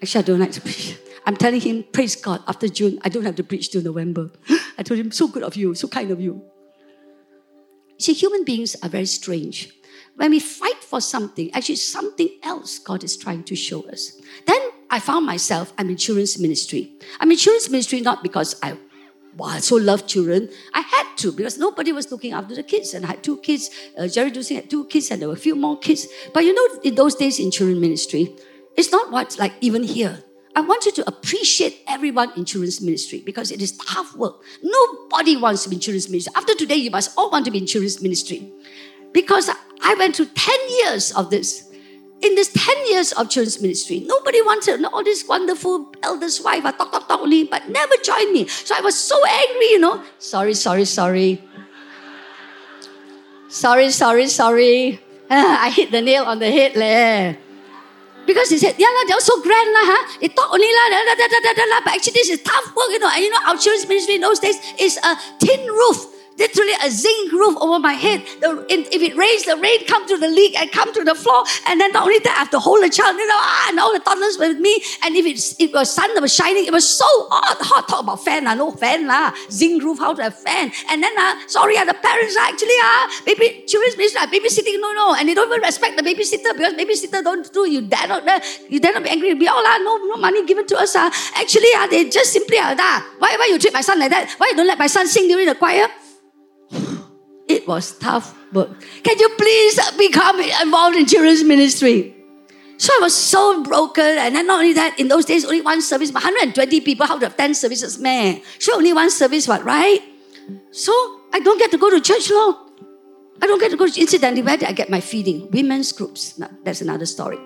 Actually, I don't like to preach. I'm telling him, praise God, after June, I don't have to preach till November. I told him, so good of you, so kind of you. See, human beings are very strange. When we fight for something, actually something else God is trying to show us. Then I found myself, I'm in children's ministry. I'm in children's ministry not because I wow, I so love children. I had to because nobody was looking after the kids. And I had two kids. Uh, Jerry Dusing had two kids, and there were a few more kids. But you know, in those days in children ministry, it's not what like even here. I want you to appreciate everyone in children's ministry because it is tough work. Nobody wants to be in children's ministry. After today, you must all want to be in children's ministry. Because I went through 10 years of this. In this 10 years of children's ministry, nobody wanted all this wonderful elders' wife, I talk, talk, talk only, but never joined me. So I was so angry, you know. Sorry, sorry, sorry. Sorry, sorry, sorry. I hit the nail on the head, leh. Because he said, yeah, la, they're so grand, la, huh? They talk only, la, da, da, da, da, da, la, but actually this is tough work, you know. And you know, our children's ministry in those days is a tin roof literally a zinc roof over my head. The, if it rains, the rain come to the leak and come to the floor. And then not only that, I have to hold the child, you know, ah, and all the toddlers with me. And if it's, it was sun was shining, it was so hot. hot. Talk about fan, lah, no fan, lah. Zinc roof, how to have fan. And then, uh, sorry, uh, the parents are actually, uh, baby, children's ministry, uh, babysitting, no, no. And they don't even respect the babysitter because babysitter don't do, you dare not, uh, you dare not be angry. Be all, uh, no, no money given to us. Uh. Actually, uh, they just simply, uh, why, why you treat my son like that? Why you don't let my son sing during the choir? It was tough work. Can you please become involved in children's ministry? So I was so broken, and then not only that, in those days, only one service, but 120 people, how to have 10 services, man. So only one service, what, right? So I don't get to go to church, Lord. I don't get to go to, incidentally, where did I get my feeding? Women's groups. Now, that's another story.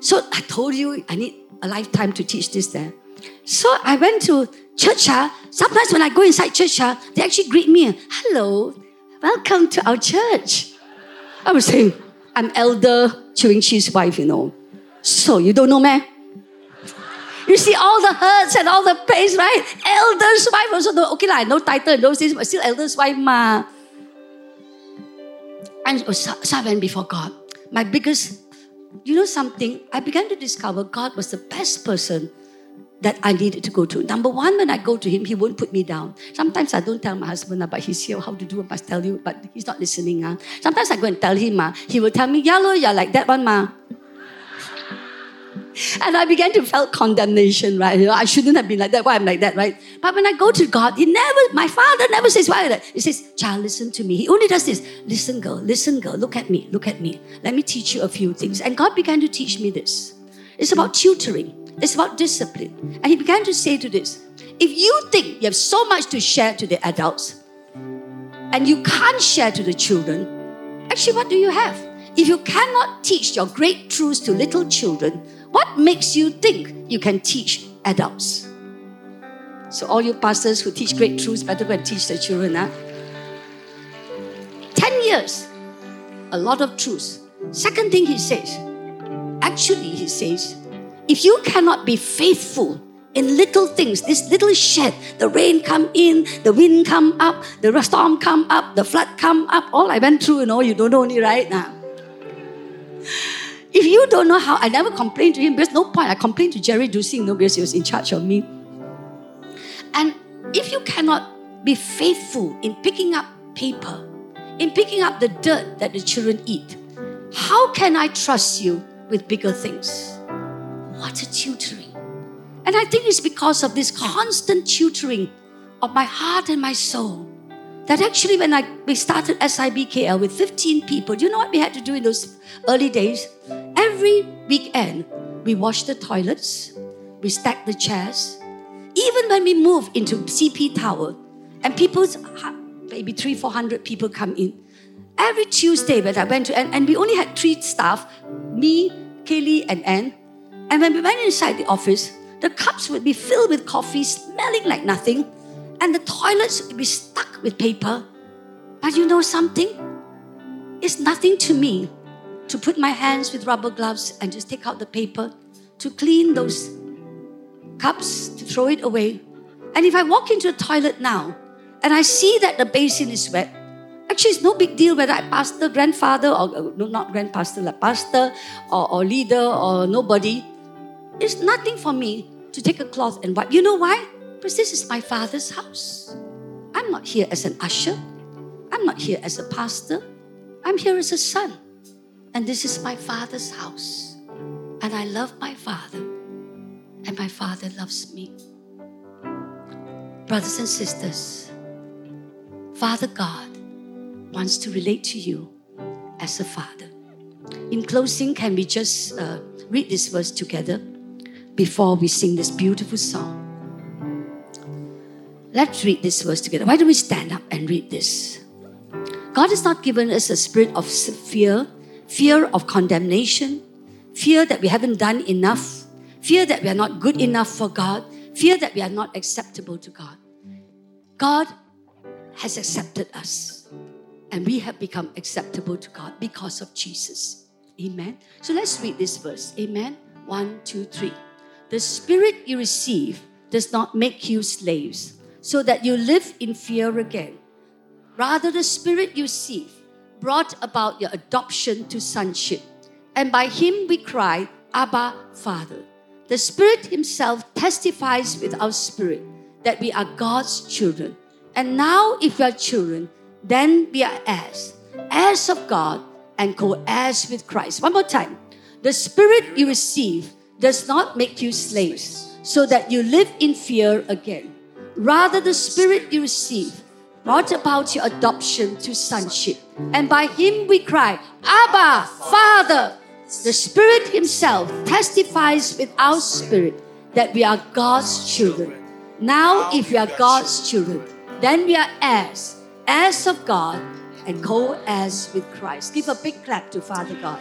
So I told you I need a lifetime to teach this there. So I went to church. Uh, sometimes when I go inside church, uh, they actually greet me. Hello, welcome to our church. I was saying, I'm Elder Chew Weng Chee's wife, you know. So you don't know, man? You see all the hurts and all the pains, right? Elder's wife also know. Okay, like, no title in those days, but still elder's wife, ma. And so, so I went before God. My biggest, you know something? I began to discover God was the best person that I needed to go to. Number one, when I go to him, he won't put me down. Sometimes I don't tell my husband, but he's here, how to do, I must tell you, but he's not listening. Uh. Sometimes I go and tell him, uh, he will tell me, yeah, lo, you're like that one, ma. and I began to felt condemnation, right? You know, I shouldn't have been like that. Why I'm like that, right? But when I go to God, He never, my Father never says why that. He says, "Child, listen to me." He only does this. Listen, girl. Listen, girl. Look at me. Look at me. Let me teach you a few things. And God began to teach me this. It's about tutoring. It's about discipline. And he began to say to this if you think you have so much to share to the adults and you can't share to the children, actually, what do you have? If you cannot teach your great truths to little children, what makes you think you can teach adults? So, all you pastors who teach great truths better go and teach the children. Huh? 10 years, a lot of truths. Second thing he says, actually, he says, if you cannot be faithful in little things. This little shed, the rain come in, the wind come up, the storm come up, the flood come up. All I went through, you know, you don't know only right now. If you don't know how, I never complained to him because no point. I complained to Jerry Dusing, no, because he was in charge of me. And if you cannot be faithful in picking up paper, in picking up the dirt that the children eat, how can I trust you with bigger things? What a tutoring. And I think it's because of this constant tutoring of my heart and my soul that actually when I we started SIBKL with 15 people, do you know what we had to do in those early days? Every weekend, we washed the toilets, we stacked the chairs. Even when we moved into CP Tower, and people's maybe three, four hundred people come in. Every Tuesday when I went to, and, and we only had three staff, me, Kaylee, and Anne. And when we went inside the office, the cups would be filled with coffee, smelling like nothing, and the toilets would be stuck with paper. But you know something? It's nothing to me to put my hands with rubber gloves and just take out the paper, to clean those cups, to throw it away. And if I walk into a toilet now and I see that the basin is wet, actually it's no big deal whether I pastor, grandfather, or uh, no, not grandpastor, like pastor, or, or leader, or nobody. It's nothing for me to take a cloth and wipe. You know why? Because this is my father's house. I'm not here as an usher. I'm not here as a pastor. I'm here as a son. And this is my father's house. And I love my father. And my father loves me. Brothers and sisters, Father God wants to relate to you as a father. In closing, can we just uh, read this verse together before we sing this beautiful song? Let's read this verse together. Why don't we stand up and read this? God has not given us a spirit of fear, fear of condemnation, fear that we haven't done enough, fear that we are not good enough for God, fear that we are not acceptable to God. God has accepted us, and we have become acceptable to God because of Jesus. Amen. So let's read this verse. Amen. One, two, three. The spirit you receive does not make you slaves, so that you live in fear again. Rather, the Spirit you receive brought about your adoption to sonship. And by him we cry, Abba, Father. The Spirit Himself testifies with our spirit that we are God's children. And now, if we are children, then we are heirs, heirs of God and co heirs with Christ. One more time. The Spirit you receive does not make you slaves, so that you live in fear again. Rather, the Spirit you receive brought about your adoption to sonship. And by him we cry, Abba, Father. The Spirit Himself testifies with our spirit that we are God's children. Now, if we are God's children, then we are heirs, heirs of God, and co heirs with Christ. Give a big clap to Father God.